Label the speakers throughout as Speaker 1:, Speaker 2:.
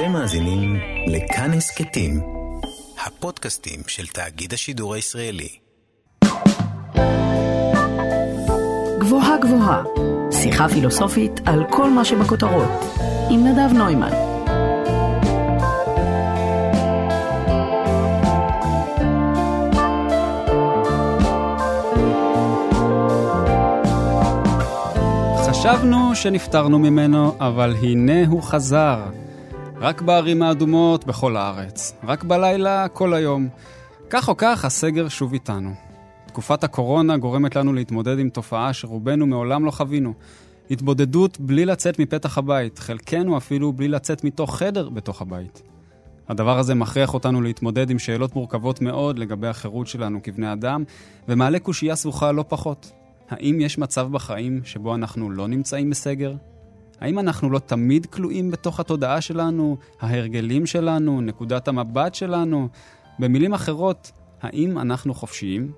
Speaker 1: אתם מאזינים לכאן הסכתים, הפודקאסטים של תאגיד השידור הישראלי.
Speaker 2: גבוהה גבוהה, שיחה פילוסופית על כל מה שבכותרות, עם נדב נוימן.
Speaker 3: חשבנו שנפטרנו ממנו, אבל הנה הוא חזר. רק בערים האדומות בכל הארץ, רק בלילה כל היום. כך או כך, הסגר שוב איתנו. תקופת הקורונה גורמת לנו להתמודד עם תופעה שרובנו מעולם לא חווינו. התבודדות בלי לצאת מפתח הבית, חלקנו אפילו בלי לצאת מתוך חדר בתוך הבית. הדבר הזה מכריח אותנו להתמודד עם שאלות מורכבות מאוד לגבי החירות שלנו כבני אדם, ומעלה קושייה סבוכה לא פחות. האם יש מצב בחיים שבו אנחנו לא נמצאים בסגר? האם אנחנו לא תמיד כלואים בתוך התודעה שלנו, ההרגלים שלנו, נקודת המבט שלנו? במילים אחרות, האם אנחנו חופשיים?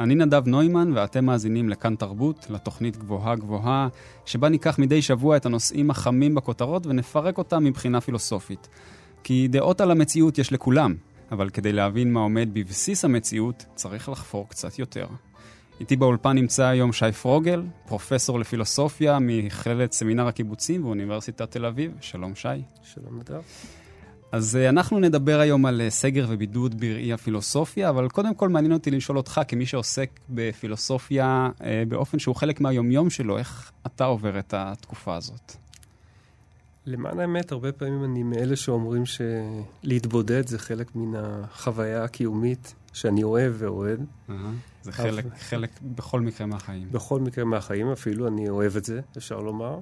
Speaker 3: אני נדב נוימן ואתם מאזינים לכאן תרבות, לתוכנית גבוהה גבוהה, שבה ניקח מדי שבוע את הנושאים החמים בכותרות ונפרק אותם מבחינה פילוסופית. כי דעות על המציאות יש לכולם, אבל כדי להבין מה עומד בבסיס המציאות, צריך לחפור קצת יותר. איתי באולפן נמצא היום שי פרוגל, פרופסור לפילוסופיה מכללת סמינר הקיבוצים באוניברסיטת תל אביב. שלום שי.
Speaker 4: שלום נדב.
Speaker 3: אז uh, אנחנו נדבר היום על uh, סגר ובידוד בראי הפילוסופיה, אבל קודם כל מעניין אותי לשאול אותך, כמי שעוסק בפילוסופיה uh, באופן שהוא חלק מהיומיום שלו, איך אתה עובר את התקופה הזאת?
Speaker 4: למען האמת, הרבה פעמים אני מאלה שאומרים שלהתבודד זה חלק מן החוויה הקיומית שאני אוהב ואוהד.
Speaker 3: Uh-huh. זה חלק. חלק בכל מקרה מהחיים.
Speaker 4: בכל מקרה מהחיים אפילו, אני אוהב את זה, אפשר לומר.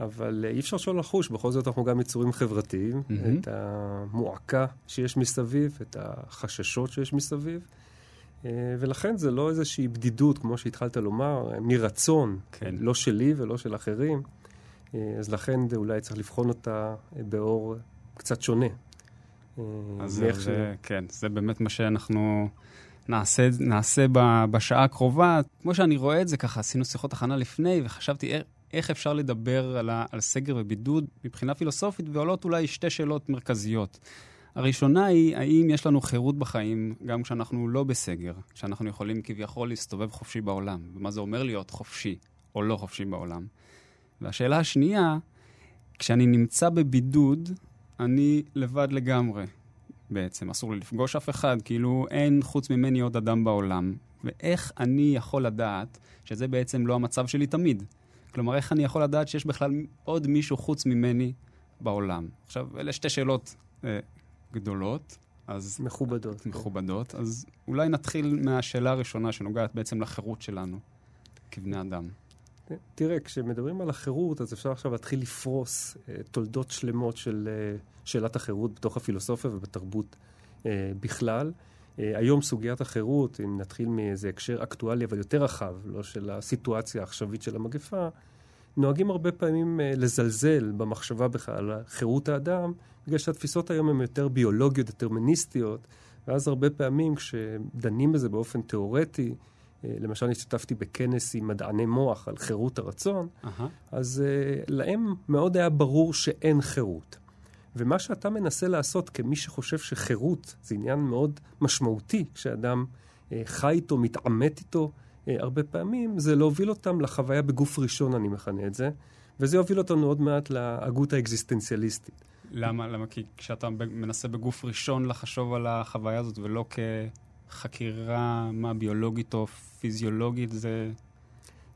Speaker 4: אבל אי אפשר שלא לחוש, בכל זאת אנחנו גם יצורים חברתיים, mm-hmm. את המועקה שיש מסביב, את החששות שיש מסביב. ולכן זה לא איזושהי בדידות, כמו שהתחלת לומר, מרצון, כן. לא שלי ולא של אחרים. אז לכן אולי צריך לבחון אותה באור קצת שונה.
Speaker 3: אז זה, ש... כן, זה באמת מה שאנחנו נעשה, נעשה בשעה הקרובה. כמו שאני רואה את זה, ככה עשינו שיחות הכנה לפני, וחשבתי איך, אפשר לדבר על, ה, על סגר ובידוד מבחינה פילוסופית, ועולות אולי שתי שאלות מרכזיות. הראשונה היא, האם יש לנו חירות בחיים גם כשאנחנו לא בסגר, כשאנחנו יכולים כביכול להסתובב חופשי בעולם, ומה זה אומר להיות חופשי או לא חופשי בעולם. והשאלה השנייה, כשאני נמצא בבידוד, אני לבד לגמרי. בעצם, אסור לי לפגוש אף אחד, כאילו אין חוץ ממני עוד אדם בעולם. ואיך אני יכול לדעת שזה בעצם לא המצב שלי תמיד? כלומר, איך אני יכול לדעת שיש בכלל עוד מישהו חוץ ממני בעולם? עכשיו, אלה שתי שאלות אה, גדולות. אז...
Speaker 4: מכובדות.
Speaker 3: כן. מכובדות. אז אולי נתחיל מהשאלה הראשונה שנוגעת בעצם לחירות שלנו כבני אדם.
Speaker 4: תראה, כשמדברים על החירות, אז אפשר עכשיו להתחיל לפרוס uh, תולדות שלמות של uh, שאלת החירות בתוך הפילוסופיה ובתרבות uh, בכלל. היום סוגיית החירות, אם נתחיל מאיזה הקשר אקטואלי אבל יותר רחב, לא של הסיטואציה העכשווית של המגפה, נוהגים הרבה פעמים לזלזל במחשבה בכלל על חירות האדם, בגלל שהתפיסות היום הן יותר ביולוגיות, דטרמיניסטיות, ואז הרבה פעמים כשדנים בזה באופן תיאורטי, אה, למשל, השתתפתי בכנס עם מדעני מוח על חירות הרצון, uh-huh. אז uh, להם מאוד היה ברור שאין חירות. ומה שאתה מנסה לעשות כמי שחושב שחירות זה עניין מאוד משמעותי, כשאדם uh, חי איתו, מתעמת איתו, uh, הרבה פעמים, זה להוביל אותם לחוויה בגוף ראשון, אני מכנה את זה, וזה יוביל אותנו עוד מעט להגות האקזיסטנציאליסטית.
Speaker 3: למה? למה? כי כשאתה מנסה בגוף ראשון לחשוב על החוויה הזאת ולא כ... חקירה, מה, ביולוגית או פיזיולוגית, זה...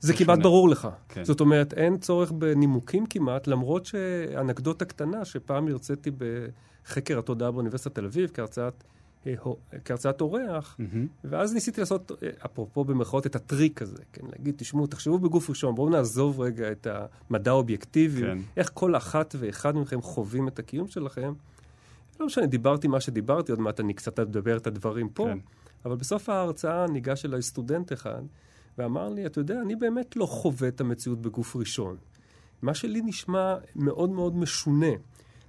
Speaker 4: זה כמעט שונה. ברור לך. כן. זאת אומרת, אין צורך בנימוקים כמעט, למרות שאנקדוטה קטנה, שפעם הרציתי בחקר התודעה באוניברסיטת תל אביב כהרצאת, אה, כהרצאת אורח, mm-hmm. ואז ניסיתי לעשות, אה, אפרופו במרכאות, את הטריק הזה, כן? להגיד, תשמעו, תחשבו בגוף ראשון, בואו נעזוב רגע את המדע האובייקטיבי, כן. איך כל אחת ואחד מכם חווים את הקיום שלכם. לא משנה, דיברתי מה שדיברתי, עוד מעט אני קצת אדבר את הדברים פה. כן. אבל בסוף ההרצאה ניגש אליי סטודנט אחד ואמר לי, אתה יודע, אני באמת לא חווה את המציאות בגוף ראשון. מה שלי נשמע מאוד מאוד משונה.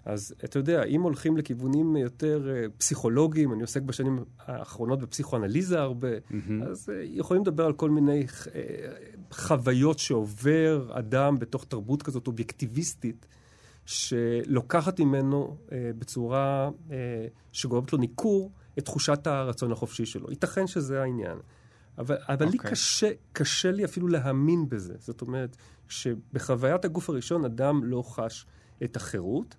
Speaker 4: אז אתה יודע, אם הולכים לכיוונים יותר uh, פסיכולוגיים, אני עוסק בשנים האחרונות בפסיכואנליזה הרבה, mm-hmm. אז uh, יכולים לדבר על כל מיני uh, חוויות שעובר אדם בתוך תרבות כזאת אובייקטיביסטית, שלוקחת ממנו אה, בצורה אה, שגורמת לו ניכור את תחושת הרצון החופשי שלו. ייתכן שזה העניין. אבל, אבל okay. לי אוקיי. קשה, קשה לי אפילו להאמין בזה. זאת אומרת, שבחוויית הגוף הראשון אדם לא חש את החירות.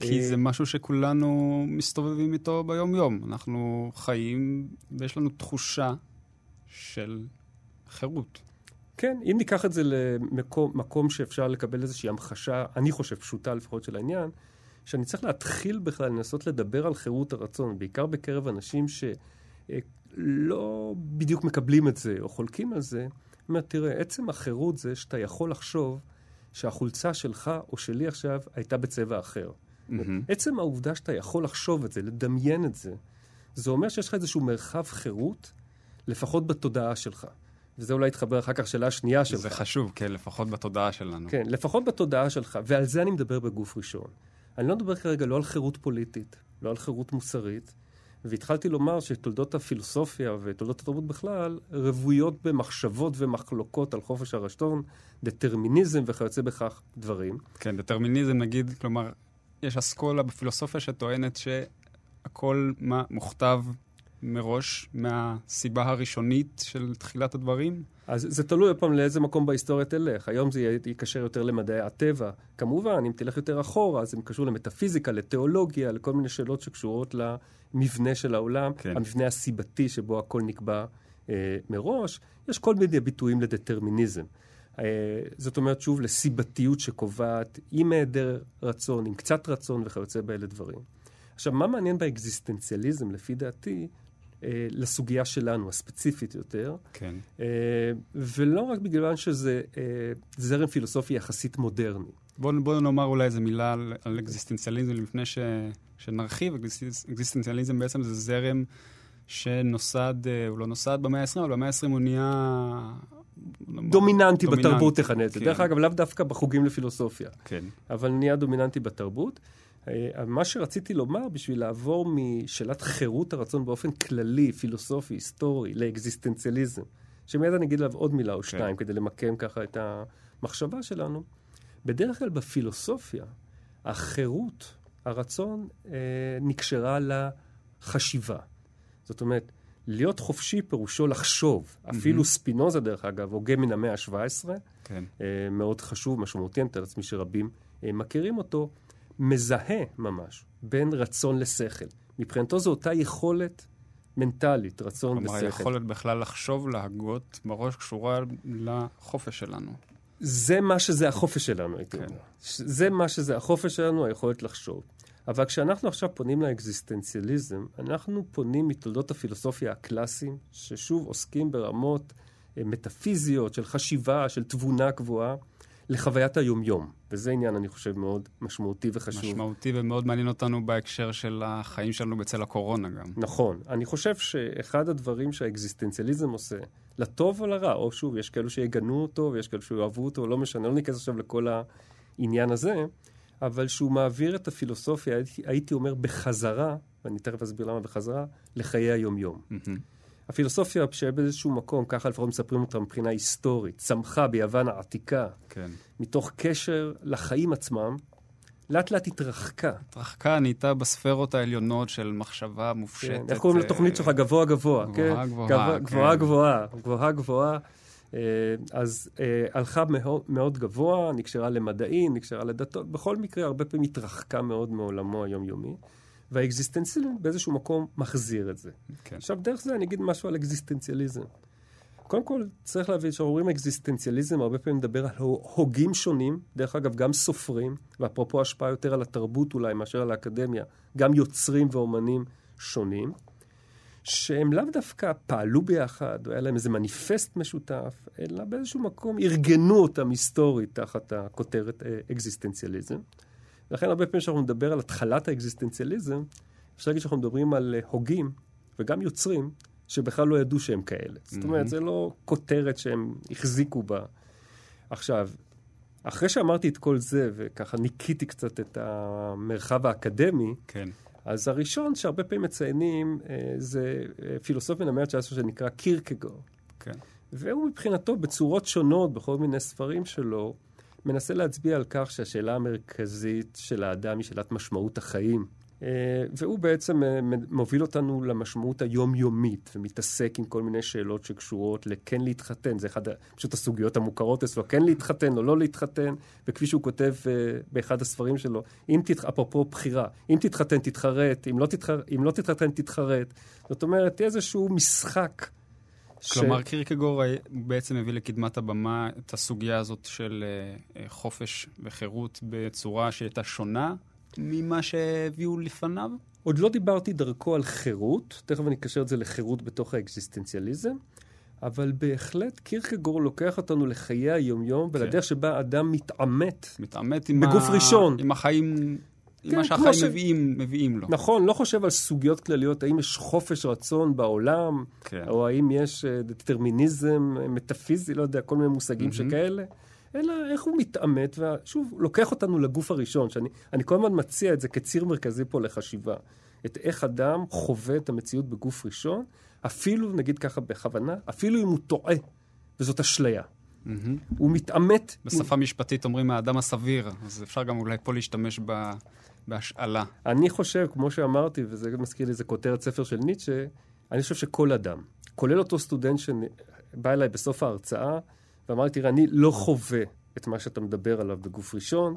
Speaker 3: כי אה, זה משהו שכולנו מסתובבים איתו ביום-יום. אנחנו חיים ויש לנו תחושה של חירות.
Speaker 4: כן, אם ניקח את זה למקום שאפשר לקבל איזושהי המחשה, אני חושב, פשוטה לפחות של העניין, שאני צריך להתחיל בכלל לנסות לדבר על חירות הרצון, בעיקר בקרב אנשים שלא בדיוק מקבלים את זה או חולקים על זה. זאת אומרת, תראה, עצם החירות זה שאתה יכול לחשוב שהחולצה שלך או שלי עכשיו הייתה בצבע אחר. Mm-hmm. עצם העובדה שאתה יכול לחשוב את זה, לדמיין את זה, זה אומר שיש לך איזשהו מרחב חירות, לפחות בתודעה שלך. וזה אולי יתחבר אחר כך שאלה שנייה שלך.
Speaker 3: זה חשוב, כן, לפחות בתודעה שלנו.
Speaker 4: כן, לפחות בתודעה שלך, ועל זה אני מדבר בגוף ראשון. אני לא מדבר כרגע לא על חירות פוליטית, לא על חירות מוסרית, והתחלתי לומר שתולדות הפילוסופיה ותולדות התרבות בכלל רוויות במחשבות ומחלוקות על חופש הרשתון, דטרמיניזם וכיוצא בכך דברים.
Speaker 3: כן, דטרמיניזם נגיד, כלומר, יש אסכולה בפילוסופיה שטוענת שהכל מה מוכתב מראש מהסיבה הראשונית של תחילת הדברים?
Speaker 4: אז זה תלוי עוד פעם לאיזה מקום בהיסטוריה תלך. היום זה ייקשר יותר למדעי הטבע. כמובן, אם תלך יותר אחורה, אז זה קשור למטאפיזיקה, לתיאולוגיה, לכל מיני שאלות שקשורות למבנה של העולם, כן. המבנה הסיבתי שבו הכל נקבע אה, מראש. יש כל מיני ביטויים לדטרמיניזם. אה, זאת אומרת, שוב, לסיבתיות שקובעת עם היעדר רצון, עם קצת רצון וכיוצא באלה דברים. עכשיו, מה מעניין באקזיסטנציאליזם, לפי דעתי, לסוגיה שלנו, הספציפית יותר.
Speaker 3: כן.
Speaker 4: אה, ולא רק בגלל שזה אה, זרם פילוסופי יחסית מודרני.
Speaker 3: בואו בוא נאמר אולי איזה מילה על, על אקזיסטנציאליזם לפני ש, שנרחיב. אקזיסטנציאליזם בעצם זה זרם שנוסד, אה, הוא לא נוסד במאה ה-20, אבל במאה ה-20 הוא נהיה...
Speaker 4: דומיננטי בתרבות תכנה את זה. כן. דרך אגב, לאו דווקא בחוגים לפילוסופיה.
Speaker 3: כן.
Speaker 4: אבל נהיה דומיננטי בתרבות. אה, מה שרציתי לומר, בשביל לעבור משאלת חירות הרצון באופן כללי, פילוסופי, היסטורי, לאקזיסטנציאליזם, שמיד אני אגיד עליו עוד מילה או כן. שתיים כדי למקם ככה את המחשבה שלנו, בדרך כלל בפילוסופיה, החירות, הרצון, אה, נקשרה לחשיבה. זאת אומרת, להיות חופשי פירושו לחשוב. Mm-hmm. אפילו ספינוזה, דרך אגב, הוגה מן המאה ה-17,
Speaker 3: כן.
Speaker 4: אה, מאוד חשוב, משמעותי, אני מתאר לעצמי שרבים אה, מכירים אותו. מזהה ממש בין רצון לשכל. מבחינתו זו אותה יכולת מנטלית, רצון
Speaker 3: כלומר,
Speaker 4: ושכל.
Speaker 3: כלומר, היכולת בכלל לחשוב, להגות, בראש קשורה לחופש שלנו.
Speaker 4: זה מה שזה החופש שלנו, הייתי כן. אומר. זה מה שזה החופש שלנו, היכולת לחשוב. אבל כשאנחנו עכשיו פונים לאקזיסטנציאליזם, אנחנו פונים מתולדות הפילוסופיה הקלאסיים, ששוב עוסקים ברמות אה, מטאפיזיות של חשיבה, של תבונה גבוהה. לחוויית היומיום, וזה עניין, אני חושב, מאוד משמעותי וחשוב.
Speaker 3: משמעותי ומאוד מעניין אותנו בהקשר של החיים שלנו בצל הקורונה גם.
Speaker 4: נכון. אני חושב שאחד הדברים שהאקזיסטנציאליזם עושה, לטוב או לרע, או שוב, יש כאלו שיגנו אותו ויש כאלו שיאהבו אותו, לא משנה, לא ניכנס עכשיו לכל העניין הזה, אבל שהוא מעביר את הפילוסופיה, הייתי, אומר, בחזרה, ואני תכף אסביר למה בחזרה, לחיי היומיום. Mm-hmm. הפילוסופיה שבאיזשהו מקום, ככה לפחות מספרים אותה מבחינה היסטורית, צמחה ביוון העתיקה,
Speaker 3: כן.
Speaker 4: מתוך קשר לחיים עצמם, לאט לאט התרחקה.
Speaker 3: התרחקה, נהייתה בספרות העליונות של מחשבה מופשטת. כן,
Speaker 4: איך קוראים לתוכנית שלך? גבוה גבוה.
Speaker 3: גבוהה
Speaker 4: כן?
Speaker 3: גבוהה,
Speaker 4: גבוה, כן. גבוהה גבוהה. גבוהה גבוהה. אה, אז אה, הלכה מאוד, מאוד גבוה, נקשרה למדעים, נקשרה לדתות, בכל מקרה הרבה פעמים התרחקה מאוד מעולמו היומיומי. והאקזיסטנציאליזם באיזשהו מקום מחזיר את זה.
Speaker 3: כן.
Speaker 4: עכשיו, דרך זה אני אגיד משהו על אקזיסטנציאליזם. קודם כל, צריך להבין כשאנחנו אומרים אקזיסטנציאליזם, הרבה פעמים נדבר על הוגים שונים, דרך אגב, גם סופרים, ואפרופו השפעה יותר על התרבות אולי מאשר על האקדמיה, גם יוצרים ואומנים שונים, שהם לאו דווקא פעלו ביחד, או היה להם איזה מניפסט משותף, אלא באיזשהו מקום ארגנו אותם היסטורית תחת הכותרת אה, אקזיסטנציאליזם. ולכן הרבה פעמים כשאנחנו נדבר על התחלת האקזיסטנציאליזם, אפשר להגיד שאנחנו מדברים על אה, הוגים וגם יוצרים שבכלל לא ידעו שהם כאלה. Mm-hmm. זאת אומרת, זה לא כותרת שהם החזיקו בה. עכשיו, אחרי שאמרתי את כל זה, וככה ניקיתי קצת את המרחב האקדמי,
Speaker 3: כן.
Speaker 4: אז הראשון שהרבה פעמים מציינים אה, זה אה, פילוסוף מן המאה ה-19 שנקרא קירקגור.
Speaker 3: כן.
Speaker 4: והוא מבחינתו, בצורות שונות, בכל מיני ספרים שלו, מנסה להצביע על כך שהשאלה המרכזית של האדם היא שאלת משמעות החיים. אה, והוא בעצם אה, מוביל אותנו למשמעות היומיומית, ומתעסק עם כל מיני שאלות שקשורות לכן להתחתן. זה אחד, פשוט הסוגיות המוכרות אצלו, כן להתחתן או לא להתחתן, וכפי שהוא כותב אה, באחד הספרים שלו, אם תתח... אפרופו בחירה, אם תתחתן תתחרט, אם לא, תתחר... אם לא תתחתן תתחרט. זאת אומרת, איזשהו משחק.
Speaker 3: כלומר, ש... קירקגור בעצם הביא לקדמת הבמה את הסוגיה הזאת של חופש וחירות בצורה שהייתה שונה ממה שהביאו לפניו?
Speaker 4: עוד לא דיברתי דרכו על חירות, תכף אני אקשר את זה לחירות בתוך האקזיסטנציאליזם, אבל בהחלט קירקגור לוקח אותנו לחיי היומיום כן. ולדרך שבה אדם מתעמת.
Speaker 3: מתעמת עם,
Speaker 4: בגוף ה... ראשון.
Speaker 3: עם החיים, כן, עם מה שהחיים ש... מביאים, מביאים לו.
Speaker 4: נכון, לא חושב על סוגיות כלליות, האם יש חופש רצון בעולם, כן. או האם יש אה, דטרמיניזם מטאפיזי, לא יודע, כל מיני מושגים mm-hmm. שכאלה. אלא איך הוא מתעמת, ושוב, לוקח אותנו לגוף הראשון, שאני כל הזמן מציע את זה כציר מרכזי פה לחשיבה. את איך אדם חווה את המציאות בגוף ראשון, אפילו, נגיד ככה בכוונה, אפילו אם הוא טועה, וזאת אשליה. Mm-hmm. הוא מתעמת...
Speaker 3: בשפה הוא... משפטית אומרים האדם הסביר, אז אפשר גם אולי פה להשתמש ב... בהשאלה.
Speaker 4: אני חושב, כמו שאמרתי, וזה מזכיר לי איזה כותרת ספר של ניטשה, אני חושב שכל אדם, כולל אותו סטודנט שבא אליי בסוף ההרצאה, ואמרתי, תראה, אני לא חווה את מה שאתה מדבר עליו בגוף ראשון.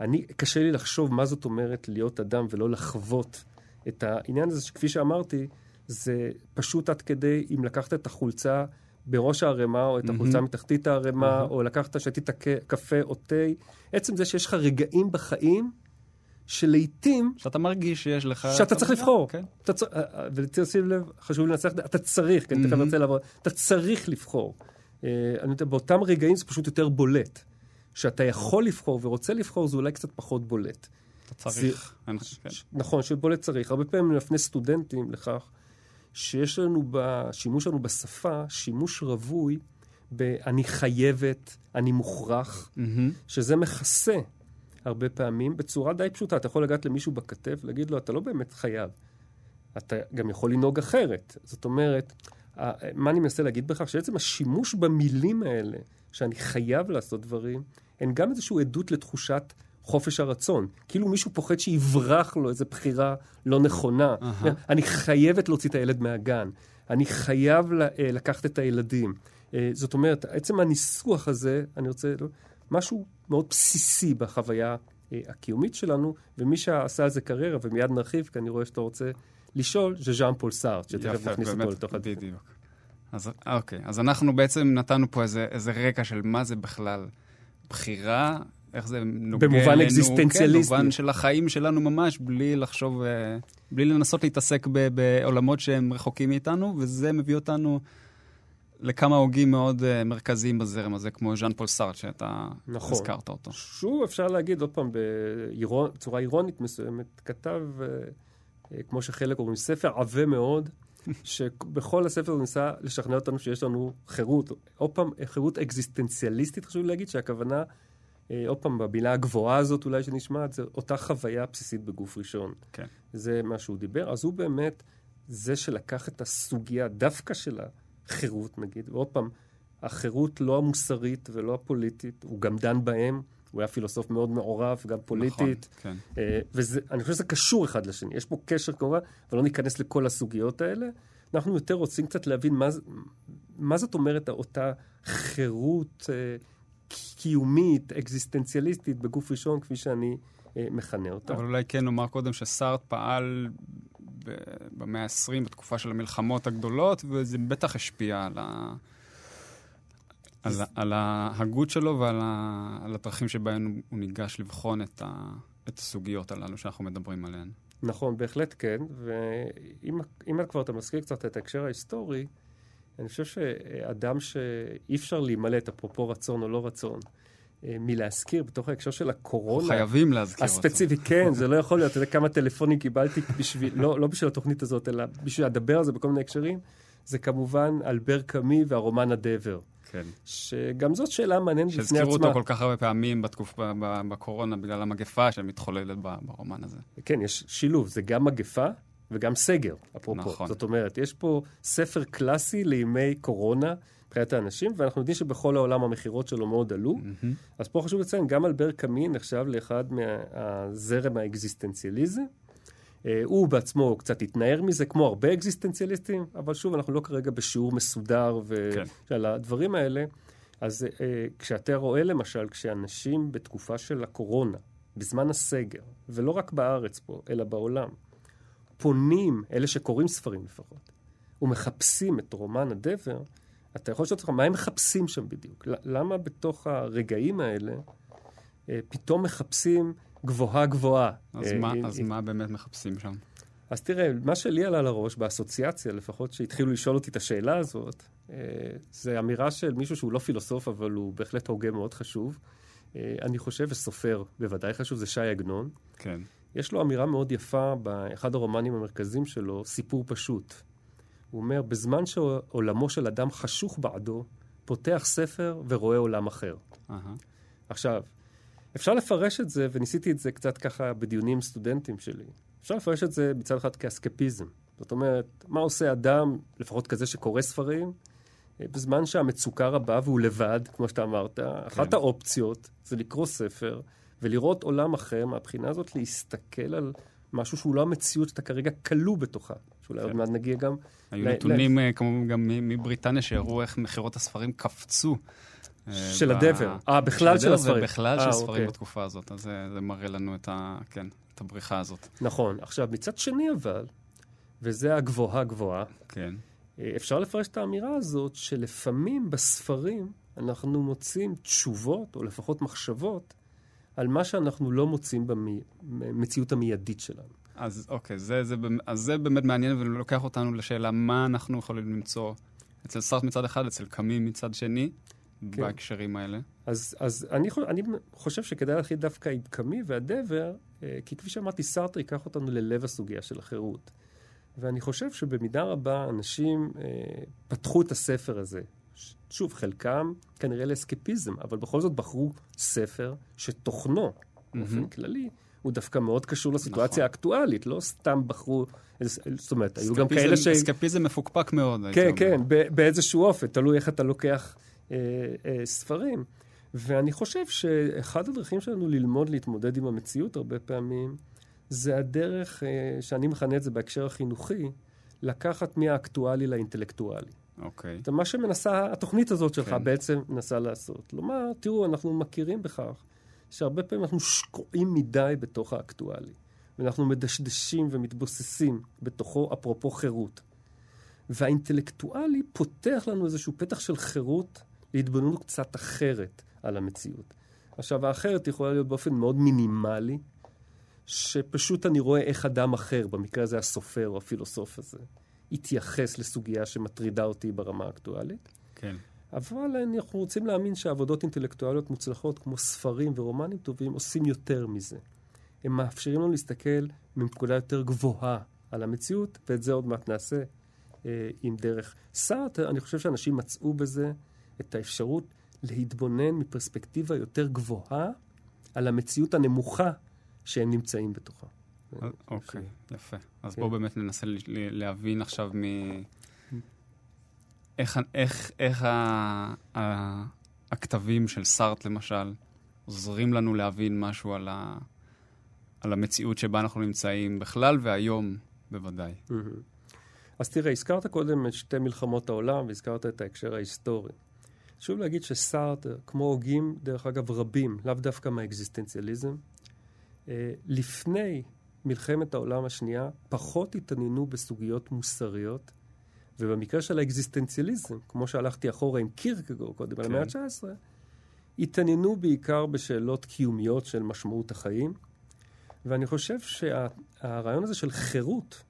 Speaker 4: אני, קשה לי לחשוב מה זאת אומרת להיות אדם ולא לחוות את העניין הזה, שכפי שאמרתי, זה פשוט עד כדי אם לקחת את החולצה בראש הערימה, או את mm-hmm. החולצה מתחתית הערימה, mm-hmm. או לקחת, שתית קפה או תה. עצם זה שיש לך רגעים בחיים שלעיתים...
Speaker 3: שאתה מרגיש שיש לך...
Speaker 4: שאתה צריך לבחור. כן. אתה צר... אה, אה, ותשים לב, חשוב לנצח, אתה צריך, כי אני תכף רוצה לעבור, אתה צריך לבחור. אה, באותם רגעים זה פשוט יותר בולט. שאתה יכול לבחור ורוצה לבחור, זה אולי קצת פחות בולט.
Speaker 3: אתה צריך. זה,
Speaker 4: כן. נכון, שבולט צריך. הרבה פעמים אני מפנה סטודנטים לכך שיש לנו בשימוש שלנו בשפה שימוש רווי ב"אני חייבת", "אני מוכרח", mm-hmm. שזה מכסה הרבה פעמים בצורה די פשוטה. אתה יכול לגעת למישהו בכתף, להגיד לו, אתה לא באמת חייב. אתה גם יכול לנהוג אחרת. זאת אומרת, מה אני מנסה להגיד בכך? שעצם השימוש במילים האלה, שאני חייב לעשות דברים, הן גם איזושהי עדות לתחושת חופש הרצון. כאילו מישהו פוחד שיברח לו איזו בחירה לא נכונה. Uh-huh. אני חייבת להוציא את הילד מהגן. אני חייב אה, לקחת את הילדים. אה, זאת אומרת, עצם הניסוח הזה, אני רוצה... משהו מאוד בסיסי בחוויה אה, הקיומית שלנו, ומי שעשה על זה קריירה, ומיד נרחיב, כי אני רואה שאתה רוצה לשאול, זה ז'אן פול סארט, שתכף נכניס אותו לתוך
Speaker 3: הדיון. בדיוק. אז אוקיי, אז אנחנו בעצם נתנו פה איזה, איזה רקע של מה זה בכלל בחירה, איך זה נוגע
Speaker 4: אלינו. במובן אקזיסטנציאליסטי.
Speaker 3: כן, במובן של החיים שלנו ממש, בלי לחשוב, אה, בלי לנסות להתעסק ב, בעולמות שהם רחוקים מאיתנו, וזה מביא אותנו לכמה הוגים מאוד uh, מרכזיים בזרם הזה, כמו ז'אן פול סארט, שאתה נכון. הזכרת אותו.
Speaker 4: שוב, אפשר להגיד עוד פעם, בצורה אירונית מסוימת, כתב... Uh, כמו שחלק אומרים, ספר עבה מאוד, שבכל הספר הוא ניסה לשכנע אותנו שיש לנו חירות. עוד פעם, חירות אקזיסטנציאליסטית, חשוב להגיד, שהכוונה, עוד פעם, במילה הגבוהה הזאת אולי שנשמעת, זה אותה חוויה בסיסית בגוף ראשון. כן. זה מה שהוא דיבר. אז הוא באמת זה שלקח את הסוגיה דווקא של החירות, נגיד, ועוד פעם, החירות לא המוסרית ולא הפוליטית, הוא גם דן בהם. הוא היה פילוסוף מאוד מעורב, גם פוליטית. נכון, כן. אה, ואני חושב שזה קשור אחד לשני. יש פה קשר כמובן, אבל לא ניכנס לכל הסוגיות האלה. אנחנו יותר רוצים קצת להבין מה, מה זאת אומרת אותה חירות אה, קיומית, אקזיסטנציאליסטית, בגוף ראשון, כפי שאני אה, מכנה אותה.
Speaker 3: אבל אולי כן נאמר קודם שסארט פעל במאה ה-20, בתקופה של המלחמות הגדולות, וזה בטח השפיע על ה... על, על ההגות שלו ועל ה, על הדרכים שבהם הוא ניגש לבחון את, ה, את הסוגיות הללו שאנחנו מדברים עליהן.
Speaker 4: נכון, בהחלט כן, ואם כבר אתה מזכיר קצת את ההקשר ההיסטורי, אני חושב שאדם שאי אפשר להימלט, אפרופו רצון או לא רצון, מלהזכיר בתוך ההקשר של הקורונה.
Speaker 3: חייבים להזכיר
Speaker 4: אותו. הספציפי, כן, זה לא יכול להיות. אתה יודע כמה טלפונים קיבלתי בשביל, לא, לא בשביל התוכנית הזאת, אלא בשביל לדבר על זה בכל מיני הקשרים. זה כמובן אלבר קאמי והרומן הדבר. כן. שגם זאת שאלה מעניינת בפני עצמה.
Speaker 3: שהזכירו אותו כל כך הרבה פעמים בתקופה, בקורונה, בגלל המגפה שמתחוללת ברומן הזה.
Speaker 4: כן, יש שילוב, זה גם מגפה וגם סגר, אפרופו. נכון. זאת אומרת, יש פה ספר קלאסי לימי קורונה, מבחינת האנשים, ואנחנו יודעים שבכל העולם המכירות שלו מאוד עלו.
Speaker 3: מהמם.
Speaker 4: אז פה חשוב לציין, גם אלבר קאמי נחשב לאחד מהזרם האקזיסטנציאליזם. אה, הוא בעצמו קצת התנער מזה, כמו הרבה אקזיסטנציאליסטים, אבל שוב, אנחנו לא כרגע בשיעור מסודר
Speaker 3: כן.
Speaker 4: ועל הדברים האלה. אז אה, כשאתה רואה למשל, כשאנשים בתקופה של הקורונה, בזמן הסגר, ולא רק בארץ פה, אלא בעולם, פונים, אלה שקוראים ספרים לפחות, ומחפשים את רומן הדבר, אתה יכול לשאול אותך, מה הם מחפשים שם בדיוק? למה בתוך הרגעים האלה אה, פתאום מחפשים גבוהה גבוהה?
Speaker 3: אז
Speaker 4: אה,
Speaker 3: מה-
Speaker 4: אה,
Speaker 3: אז
Speaker 4: אה,
Speaker 3: מה באמת מחפשים שם?
Speaker 4: אז תראה, מה שלי עלה לראש באסוציאציה, לפחות שהתחילו לשאול אותי את השאלה הזאת, אה, זה אמירה של מישהו שהוא לא פילוסוף, אבל הוא בהחלט הוגה מאוד חשוב. אה, אני חושב, וסופר בוודאי חשוב, זה ש"י עגנון.
Speaker 3: כן.
Speaker 4: יש לו אמירה מאוד יפה באחד הרומנים המרכזיים שלו, סיפור פשוט. הוא אומר, בזמן שעולמו של אדם חשוך בעדו, פותח ספר ורואה עולם אחר.
Speaker 3: אהה.
Speaker 4: עכשיו, אפשר לפרש את זה, וניסיתי את זה קצת ככה בדיונים עם סטודנטים שלי. אפשר לפרש את זה מצד אחד כאסקפיזם. זאת אומרת, מה עושה אדם, לפחות כזה שקורא ספרים, בזמן שהמצוקה רבה והוא לבד, כמו שאתה אמרת, כן. אחת האופציות זה לקרוא ספר ולראות עולם אחר, מהבחינה הזאת להסתכל על משהו שהוא לא המציאות שאתה כרגע כלוא בתוכה. שאולי
Speaker 3: כן.
Speaker 4: עוד מעט נגיע גם...
Speaker 3: היו נתונים אה, כמו גם מבריטניה שהראו איך מכירות הספרים קפצו. אה,
Speaker 4: של
Speaker 3: ב-
Speaker 4: הדבר. אה, בכלל של הספרים.
Speaker 3: ובכלל
Speaker 4: אה,
Speaker 3: של ספרים
Speaker 4: אוקיי.
Speaker 3: בתקופה הזאת. אז זה מראה לנו את. כן, את הבריחה הזאת.
Speaker 4: נכון. עכשיו, מצד שני אבל, וזה הגבוהה גבוהה,
Speaker 3: כן.
Speaker 4: אה, אפשר לפרש את האמירה הזאת שלפעמים בספרים אנחנו מוצאים תשובות, או לפחות מחשבות, על מה שאנחנו לא מוצאים במציאות המיידית שלנו.
Speaker 3: אז אוקיי, זה, זה, אז זה באמת מעניין ולוקח אותנו לשאלה מה אנחנו יכולים למצוא אצל סארט מצד אחד, אצל קאמי מצד שני,
Speaker 4: כן.
Speaker 3: בהקשרים האלה.
Speaker 4: אז, אז אני, אני חושב שכדאי להתחיל דווקא עם קאמי והדבר, אה, כי כפי שאמרתי, סארטר ייקח אותנו ללב הסוגיה של החירות. ואני חושב שבמידה רבה אנשים אה, פתחו את הספר הזה. שוב, חלקם כנראה לאסקפיזם, אבל בכל זאת בחרו ספר שתוכנו, באופן
Speaker 3: מהמם.
Speaker 4: כללי, הוא דווקא מאוד קשור לסיטואציה
Speaker 3: נכון.
Speaker 4: האקטואלית, לא סתם בחרו, זאת אומרת, היו גם כאלה ש...
Speaker 3: אסקפיזם מפוקפק מאוד,
Speaker 4: כן,
Speaker 3: אומר.
Speaker 4: כן, באיזשהו אופן, תלוי איך אתה לוקח אה, אה, ספרים. ואני חושב שאחד הדרכים שלנו ללמוד להתמודד עם המציאות הרבה פעמים, זה הדרך, אה, שאני מכנה את זה בהקשר החינוכי, לקחת מהאקטואלי לאינטלקטואלי.
Speaker 3: אוקיי.
Speaker 4: זה מה שמנסה, התוכנית הזאת שלך
Speaker 3: כן.
Speaker 4: בעצם מנסה לעשות. לומר, תראו, אנחנו מכירים בכך שהרבה פעמים אנחנו שקועים מדי בתוך האקטואלי. ואנחנו מדשדשים ומתבוססים בתוכו, אפרופו חירות. והאינטלקטואלי פותח לנו איזשהו פתח של חירות להתבוננות קצת אחרת על המציאות. עכשיו, האחרת יכולה להיות באופן מאוד מינימלי, שפשוט אני רואה איך אדם אחר, במקרה הזה הסופר או הפילוסוף הזה, התייחס לסוגיה שמטרידה אותי ברמה האקטואלית.
Speaker 3: כן.
Speaker 4: אבל אנחנו רוצים להאמין שעבודות אינטלקטואליות מוצלחות, כמו ספרים ורומנים טובים, עושים יותר מזה. הם מאפשרים לנו להסתכל מנקודה יותר גבוהה על המציאות, ואת זה עוד מעט נעשה אה, עם דרך סארטר. אני חושב שאנשים מצאו בזה את האפשרות להתבונן מפרספקטיבה יותר גבוהה על המציאות הנמוכה שהם נמצאים בתוכה.
Speaker 3: אוקיי, יפה. אז
Speaker 4: כן.
Speaker 3: בואו באמת ננסה להבין עכשיו מ... איך, איך, איך ה, ה, הכתבים של סארט, למשל, עוזרים לנו להבין משהו על, ה, על המציאות שבה אנחנו נמצאים בכלל, והיום בוודאי.
Speaker 4: מהמם. אז תראה, הזכרת קודם את שתי מלחמות העולם והזכרת את ההקשר ההיסטורי. חשוב להגיד שסארטר, כמו הוגים, דרך אגב, רבים, לאו דווקא מהאקזיסטנציאליזם, אה, לפני מלחמת העולם השנייה, פחות התעניינו בסוגיות מוסריות, ובמקרה של האקזיסטנציאליזם, כמו שהלכתי אחורה עם קירקגור קודם, על
Speaker 3: כן.
Speaker 4: המאה ה-19, התעניינו בעיקר בשאלות קיומיות של משמעות החיים, ואני חושב שהרעיון הזה של חירות,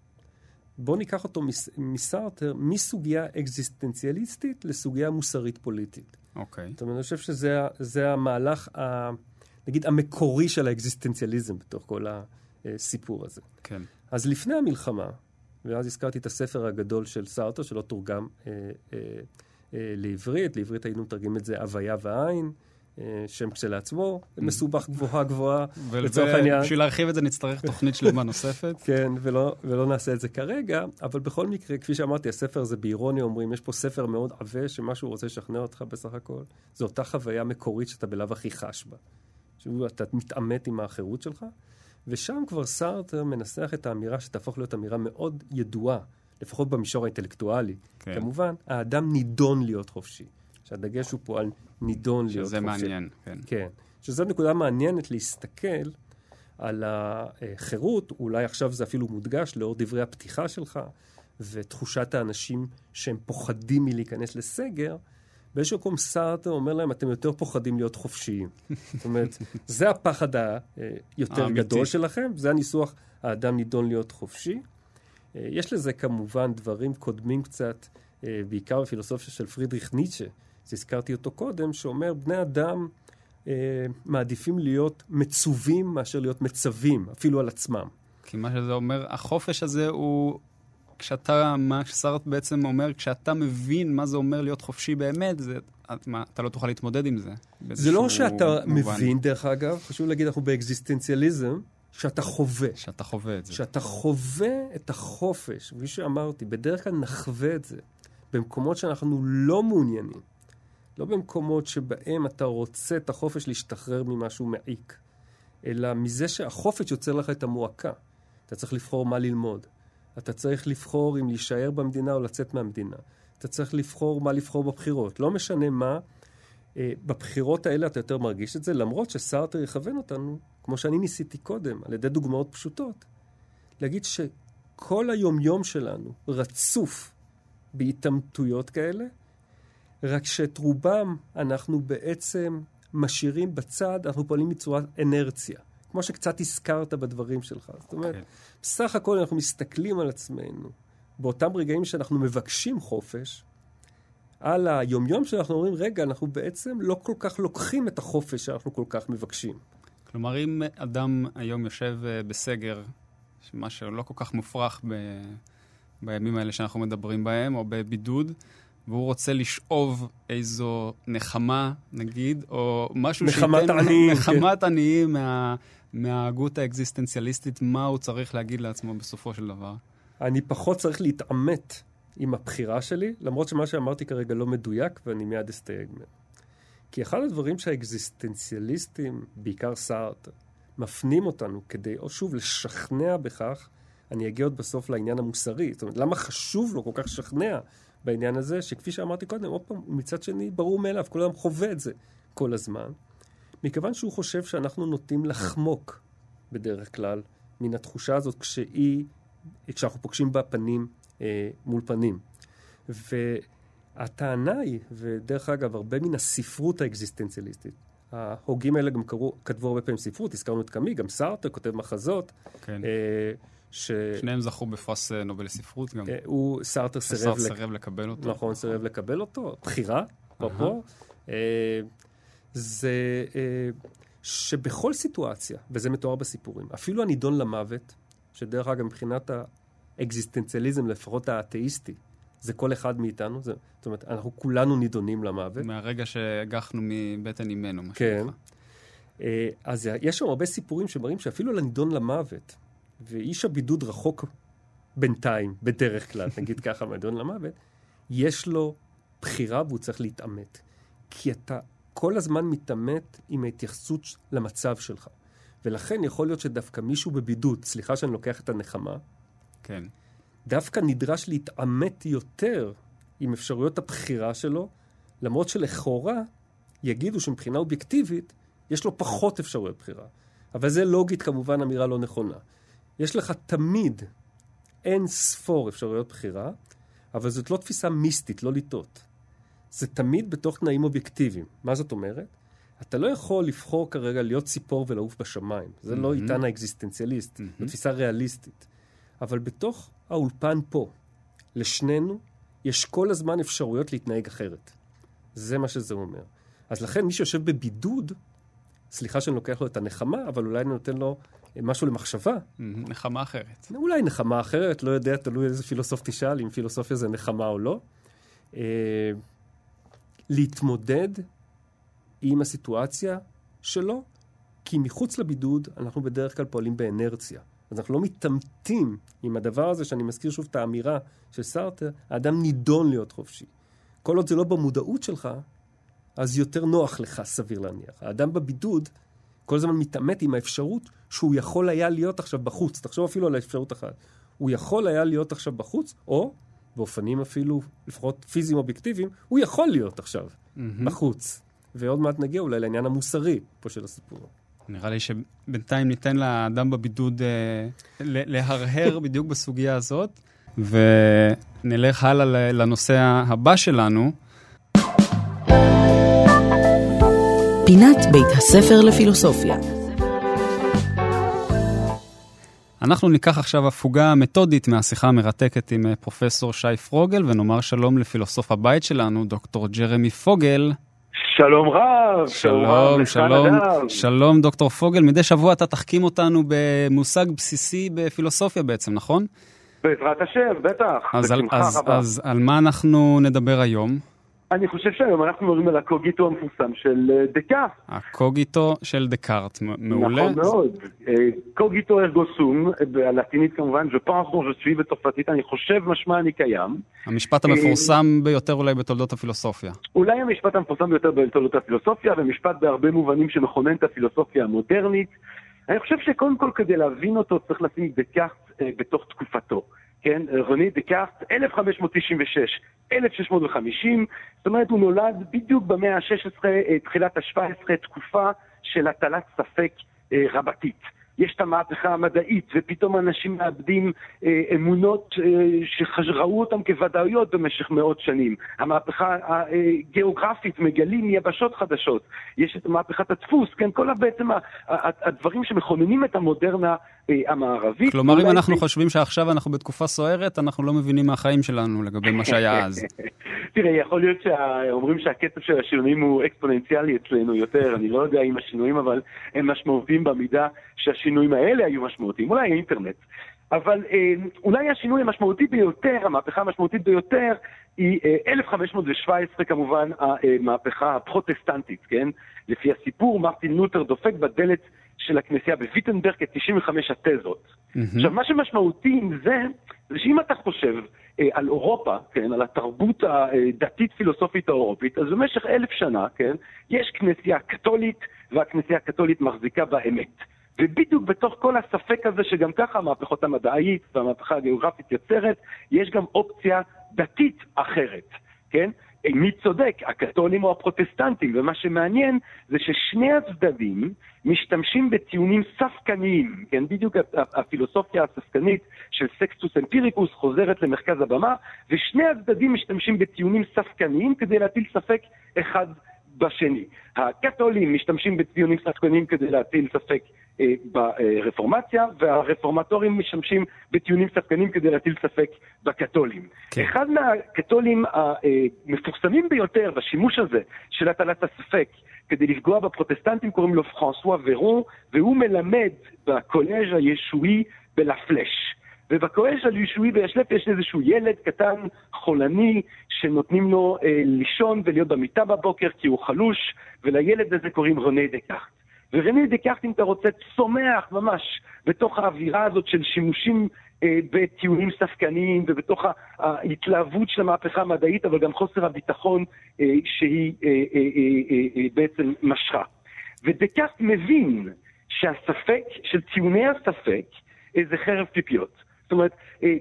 Speaker 4: בואו ניקח אותו מס- מסארטר, מסוגיה אקזיסטנציאליסטית לסוגיה מוסרית פוליטית.
Speaker 3: אוקיי.
Speaker 4: זאת אומרת, אני חושב שזה המהלך, ה, נגיד, המקורי של האקזיסטנציאליזם בתוך כל הסיפור הזה.
Speaker 3: כן.
Speaker 4: אז לפני המלחמה, ואז הזכרתי את הספר הגדול של סארטר, שלא תורגם אה, אה, אה, לעברית, לעברית היינו מתרגמים את זה הוויה ועין, אה, שם כשלעצמו, מסובך גבוהה גבוהה, לצורך העניין.
Speaker 3: ובשביל להרחיב את זה נצטרך תוכנית שלמה נוספת.
Speaker 4: כן, ולא, ולא נעשה את זה כרגע, אבל בכל מקרה, כפי שאמרתי, הספר הזה באירוניה אומרים, יש פה ספר מאוד עבה, שמה שהוא רוצה לשכנע אותך בסך הכל, זו אותה חוויה מקורית שאתה בלאו הכי חש בה. שאתה מתעמת עם האחרות שלך, ושם כבר סארטר מנסח את האמירה שתהפוך להיות אמירה מאוד ידועה, לפחות במישור האינטלקטואלי.
Speaker 3: כן.
Speaker 4: כמובן, האדם נידון להיות חופשי. שהדגש הוא פה על נידון להיות חופשי.
Speaker 3: שזה מעניין, כן.
Speaker 4: כן. שזו נקודה מעניינת להסתכל על החירות, אולי עכשיו זה אפילו מודגש לאור דברי הפתיחה שלך, ותחושת האנשים שהם פוחדים מלהיכנס לסגר, באיזשהו מקום סארטר אומר להם, אתם יותר פוחדים להיות חופשיים. זאת אומרת, זה הפחד היותר
Speaker 3: האמיתי.
Speaker 4: גדול שלכם, זה הניסוח, האדם נידון להיות חופשי. אה, יש לזה כמובן דברים קודמים קצת, אה, בעיקר בפילוסופיה של פרידריך ניטשה, שהזכרתי אותו קודם, שאומר, בני אדם אה, מעדיפים להיות מצווים מאשר להיות מצווים, אפילו על עצמם.
Speaker 3: כי מה שזה אומר, החופש הזה הוא... כשאתה, מה שסארט בעצם אומר, כשאתה מבין מה זה אומר להיות חופשי באמת, זה, את, מה, אתה לא תוכל להתמודד עם זה.
Speaker 4: זה לא שאתה
Speaker 3: מובן.
Speaker 4: מבין, דרך אגב, חשוב להגיד, אנחנו באקזיסטנציאליזם, שאתה חווה.
Speaker 3: שאתה חווה את זה.
Speaker 4: שאתה חווה את החופש, כפי שאמרתי, בדרך כלל נחווה את זה במקומות שאנחנו לא מעוניינים. לא במקומות שבהם אתה רוצה את החופש להשתחרר ממשהו מעיק, אלא מזה שהחופש יוצר לך את המועקה. אתה צריך לבחור מה ללמוד. אתה צריך לבחור אם להישאר במדינה או לצאת מהמדינה. אתה צריך לבחור מה לבחור בבחירות. לא משנה מה, אה, בבחירות האלה אתה יותר מרגיש את זה, למרות שסארטר יכוון אותנו, כמו שאני ניסיתי קודם, על ידי דוגמאות פשוטות, להגיד שכל היומיום שלנו רצוף בהתעמתויות כאלה, רק שאת רובם אנחנו בעצם משאירים בצד, אנחנו פועלים בצורת אנרציה. כמו שקצת הזכרת בדברים שלך. זאת אומרת,
Speaker 3: כן.
Speaker 4: בסך הכל אנחנו מסתכלים על עצמנו, באותם רגעים שאנחנו מבקשים חופש, על היומיום שאנחנו אומרים, רגע, אנחנו בעצם לא כל כך לוקחים את החופש שאנחנו כל כך מבקשים.
Speaker 3: כלומר, אם אדם היום יושב אה, בסגר, מה שלא כל כך מופרך ב... בימים האלה שאנחנו מדברים בהם, או בבידוד, והוא רוצה לשאוב איזו נחמה, נגיד, או משהו
Speaker 4: נחמת
Speaker 3: שייתן...
Speaker 4: עניים,
Speaker 3: נחמת עניים מה... מההגות האקזיסטנציאליסטית, מה הוא צריך להגיד לעצמו בסופו של דבר.
Speaker 4: אני פחות צריך להתעמת עם הבחירה שלי, למרות שמה שאמרתי כרגע לא מדויק, ואני מיד אסתייג ממנו. כי אחד הדברים שהאקזיסטנציאליסטים, בעיקר סארט, מפנים אותנו כדי, או שוב, לשכנע בכך, אני אגיע עוד בסוף לעניין המוסרי. זאת אומרת, למה חשוב לו כל כך לשכנע בעניין הזה, שכפי שאמרתי קודם, עוד פעם, מצד שני, ברור מאליו, כל אדם חווה את זה כל הזמן. מכיוון שהוא חושב שאנחנו נוטים לחמוק בדרך כלל מן התחושה הזאת כשהיא, כשאנחנו פוגשים בה פנים אה, מול פנים. והטענה היא, ודרך אגב, הרבה מן הספרות האקזיסטנציאליסטית, ההוגים האלה גם קראו, כתבו הרבה פעמים ספרות, הזכרנו את קאמי, גם סארטר כותב מחזות,
Speaker 3: כן.
Speaker 4: אה, ש...
Speaker 3: שניהם זכו בפרס אה, נובל לספרות גם.
Speaker 4: אה, הוא, סארטר סירב, לק...
Speaker 3: סירב לקבל אותו.
Speaker 4: נכון, סירב לקבל אותו, בחירה, אפרופו. אה, זה שבכל סיטואציה, וזה מתואר בסיפורים, אפילו הנידון למוות, שדרך אגב, מבחינת האקזיסטנציאליזם, לפחות האתאיסטי, זה כל אחד מאיתנו, זה, זאת אומרת, אנחנו כולנו נידונים למוות.
Speaker 3: מהרגע שהגחנו מבטן אימנו, מה
Speaker 4: כן.
Speaker 3: שנקרא.
Speaker 4: אז יש שם הרבה סיפורים שמראים שאפילו לנידון למוות, ואיש הבידוד רחוק בינתיים, בדרך כלל, נגיד ככה, מהנידון למוות, יש לו בחירה והוא צריך להתעמת. כי אתה כל הזמן מתעמת עם ההתייחסות למצב שלך. ולכן יכול להיות שדווקא מישהו בבידוד, סליחה שאני לוקח את הנחמה,
Speaker 3: כן.
Speaker 4: דווקא נדרש להתעמת יותר עם אפשרויות הבחירה שלו, למרות שלכאורה יגידו שמבחינה אובייקטיבית יש לו פחות אפשרויות בחירה. אבל זה לוגית כמובן אמירה לא נכונה. יש לך תמיד אין ספור אפשרויות בחירה, אבל זאת לא תפיסה מיסטית, לא לטעות. זה תמיד בתוך תנאים אובייקטיביים. מה זאת אומרת? אתה לא יכול לבחור כרגע להיות ציפור ולעוף בשמיים. זה לא
Speaker 3: מהמם.
Speaker 4: עידן האקזיסטנציאליסט, זו
Speaker 3: מהמם.
Speaker 4: תפיסה ריאליסטית. אבל בתוך האולפן פה, לשנינו, יש כל הזמן אפשרויות להתנהג אחרת. זה מה שזה אומר. אז לכן מי שיושב בבידוד, סליחה שאני לוקח לו את הנחמה, אבל אולי אני נותן לו משהו למחשבה.
Speaker 3: נחמה אחרת.
Speaker 4: אולי נחמה אחרת, לא יודע, תלוי איזה פילוסוף תשאל, אם פילוסופיה זה נחמה או לא. אה, להתמודד עם הסיטואציה שלו, כי מחוץ לבידוד אנחנו בדרך כלל פועלים באנרציה. אז אנחנו לא מתעמתים עם הדבר הזה, שאני מזכיר שוב את האמירה של סארטר, האדם נידון להיות חופשי. כל עוד זה לא במודעות שלך, אז יותר נוח לך, סביר להניח. האדם בבידוד כל הזמן מתעמת עם האפשרות שהוא יכול היה להיות עכשיו בחוץ. תחשוב אפילו על האפשרות אחת. הוא יכול היה להיות עכשיו בחוץ, או באופנים אפילו, לפחות פיזיים אובייקטיביים, הוא יכול להיות עכשיו mm-hmm. בחוץ. ועוד מעט נגיע אולי לעניין המוסרי פה של הסיפור.
Speaker 3: נראה לי שבינתיים ניתן לאדם בבידוד אה, להרהר בדיוק בסוגיה הזאת, ונלך הלאה לנושא הבא שלנו.
Speaker 2: פינת בית הספר לפילוסופיה.
Speaker 3: אנחנו ניקח עכשיו הפוגה מתודית מהשיחה המרתקת עם אה, פרופסור שי פרוגל, ונאמר שלום לפילוסוף הבית שלנו, דוקטור ג'רמי פוגל.
Speaker 5: שלום רב,
Speaker 3: שלום, שלום, שלום דוקטור פוגל. מדי שבוע אתה תחכים אותנו במושג בסיסי בפילוסופיה בעצם, נכון?
Speaker 5: בעזרת השם, בטח,
Speaker 3: אז בשמחה רבה. אז, אז על מה אנחנו נדבר היום?
Speaker 5: אני חושב שהיום אנחנו מדברים על הקוגיטו המפורסם של אה, דקארט.
Speaker 3: הקוגיטו של דקארט, מעולה.
Speaker 5: נכון מאוד. אה, קוגיטו ארגו סום, בלטינית כמובן, je suis בצרפתית, אני חושב משמע אני קיים.
Speaker 3: המשפט המפורסם ביותר אולי בתולדות הפילוסופיה.
Speaker 5: אולי המשפט המפורסם ביותר בתולדות הפילוסופיה, ומשפט בהרבה מובנים שמכונן את הפילוסופיה המודרנית. אני חושב שקודם כל כדי להבין אותו צריך לשים דקארט אה, בתוך תקופתו. כן, רני דקארט, 1596, 1650, זאת אומרת הוא נולד בדיוק במאה ה-16, אה, תחילת ה-17, תקופה של הטלת ספק אה, רבתית. יש את המהפכה המדעית, ופתאום אנשים מאבדים אה, אמונות אה, שראו אותן כוודאויות במשך מאות שנים. המהפכה הגיאוגרפית, מגלים יבשות חדשות. יש את מהפכת הדפוס, כן, כל בעצם הדברים שמכוננים את המודרנה אה, המערבית.
Speaker 3: כלומר, אם אנחנו חושבים שעכשיו אנחנו בתקופה סוערת, אנחנו לא מבינים מהחיים שלנו לגבי מה שהיה אז.
Speaker 5: תראה, יכול להיות שאומרים שהקצב של השינויים הוא אקספוננציאלי אצלנו יותר, אני לא יודע אם השינויים, אבל הם משמעותיים במידה שהשינויים האלה היו משמעותיים, אולי האינטרנט. אבל אה, אולי השינוי המשמעותי ביותר, המהפכה המשמעותית ביותר, היא אה, 1517 כמובן, המהפכה הפרוטסטנטית, כן? לפי הסיפור, מרטין לותר דופק בדלת של הכנסייה בוויטנברג את 95 התזות. Mm-hmm. עכשיו, מה שמשמעותי עם זה, זה שאם אתה חושב אה, על אירופה, כן, על התרבות הדתית-פילוסופית האירופית, אז במשך אלף שנה, כן, יש כנסייה קתולית, והכנסייה הקתולית מחזיקה באמת. ובדיוק בתוך כל הספק הזה, שגם ככה המהפכות המדעית והמהפכה הגיאוגרפית יוצרת, יש גם אופציה דתית אחרת, כן? מי צודק, הקתולים או הפרוטסטנטים, ומה שמעניין זה ששני הצדדים משתמשים בטיעונים ספקניים, כן, בדיוק הפילוסופיה הספקנית של סקסטוס אמפיריקוס חוזרת למרכז הבמה, ושני הצדדים משתמשים בטיעונים ספקניים כדי להטיל ספק אחד בשני. הקתולים משתמשים בטיעונים ספקניים כדי להטיל ספק אה, ברפורמציה, והרפורמטורים משתמשים בטיעונים ספקניים כדי להטיל ספק בקתולים. כן. אחד מהקתולים המפורסמים ביותר בשימוש הזה של הטלת הספק כדי לפגוע בפרוטסטנטים קוראים לו פרנסואה ורון, והוא מלמד בקולז' הישועי בלפלש. ובקולז' הישועי בישלף יש איזשהו ילד קטן, חולני, שנותנים לו אה, לישון ולהיות במיטה בבוקר כי הוא חלוש, ולילד הזה קוראים רוני דקארט. ורני דקארט, אם אתה רוצה, צומח ממש בתוך האווירה הזאת של שימושים אה, בטיעונים ספקניים ובתוך ההתלהבות של המהפכה המדעית, אבל גם חוסר הביטחון אה, שהיא אה, אה, אה, אה, בעצם משכה. ודקארט מבין שהספק, של טיעוני הספק, זה חרב פיפיות. זאת אומרת,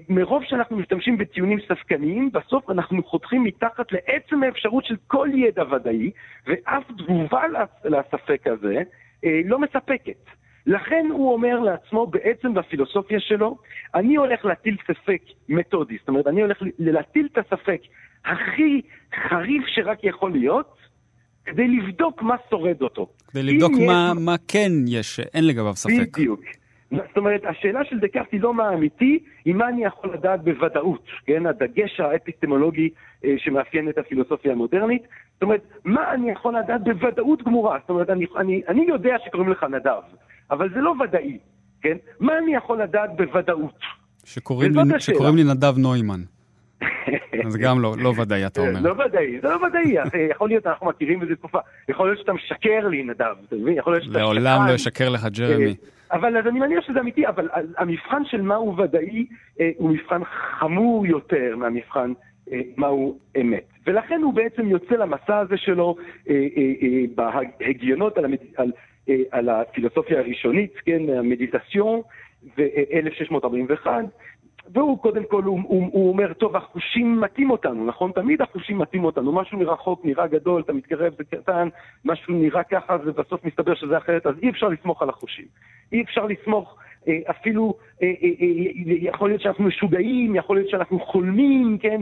Speaker 5: מרוב שאנחנו משתמשים בטיעונים ספקניים, בסוף אנחנו חותכים מתחת לעצם האפשרות של כל ידע ודאי, ואף תגובה לספק הזה אה, לא מספקת. לכן הוא אומר לעצמו, בעצם בפילוסופיה שלו, אני הולך להטיל ספק מתודי, זאת אומרת, אני הולך להטיל את הספק הכי חריף שרק יכול להיות, כדי לבדוק מה שורד אותו.
Speaker 3: כדי לבדוק מה, יש... מה כן יש, אין לגביו ספק.
Speaker 5: בדיוק. זאת אומרת, השאלה של דקארט היא לא מה אמיתי, היא מה אני יכול לדעת בוודאות, כן? הדגש האפיסטמולוגי אה, שמאפיין את הפילוסופיה המודרנית. זאת אומרת, מה אני יכול לדעת בוודאות גמורה? זאת אומרת, אני, אני, אני יודע שקוראים לך נדב, אבל זה לא ודאי, כן? מה אני יכול לדעת בוודאות?
Speaker 3: שקוראים, לי, שקוראים לי נדב נוימן. זה גם לא, לא ודאי, אתה אומר.
Speaker 5: לא ודאי, זה לא ודאי. יכול להיות, אנחנו מכירים איזה תקופה. יכול להיות שאתה משקר לי, נדב, אתה מבין? יכול להיות שאתה
Speaker 3: לעולם לא ישקר לך, ג'רמי.
Speaker 5: אבל אז אני מניח שזה אמיתי, אבל המבחן של מהו ודאי הוא מבחן חמור יותר מהמבחן מהו אמת. ולכן הוא בעצם יוצא למסע הזה שלו בהגיונות על, המד... על, על הפילוסופיה הראשונית, כן, המדיטציון, ו-1641, והוא קודם כל, הוא, הוא, הוא אומר, טוב, החושים מתאים אותנו, נכון? תמיד החושים מתאים אותנו, משהו מרחוק נראה גדול, אתה מתקרב, זה קטן, משהו נראה ככה, ובסוף מסתבר שזה אחרת, אז אי אפשר לסמוך על החושים. אי אפשר לסמוך אה, אפילו, אה, אה, יכול להיות שאנחנו משוגעים, יכול להיות שאנחנו חולמים, כן?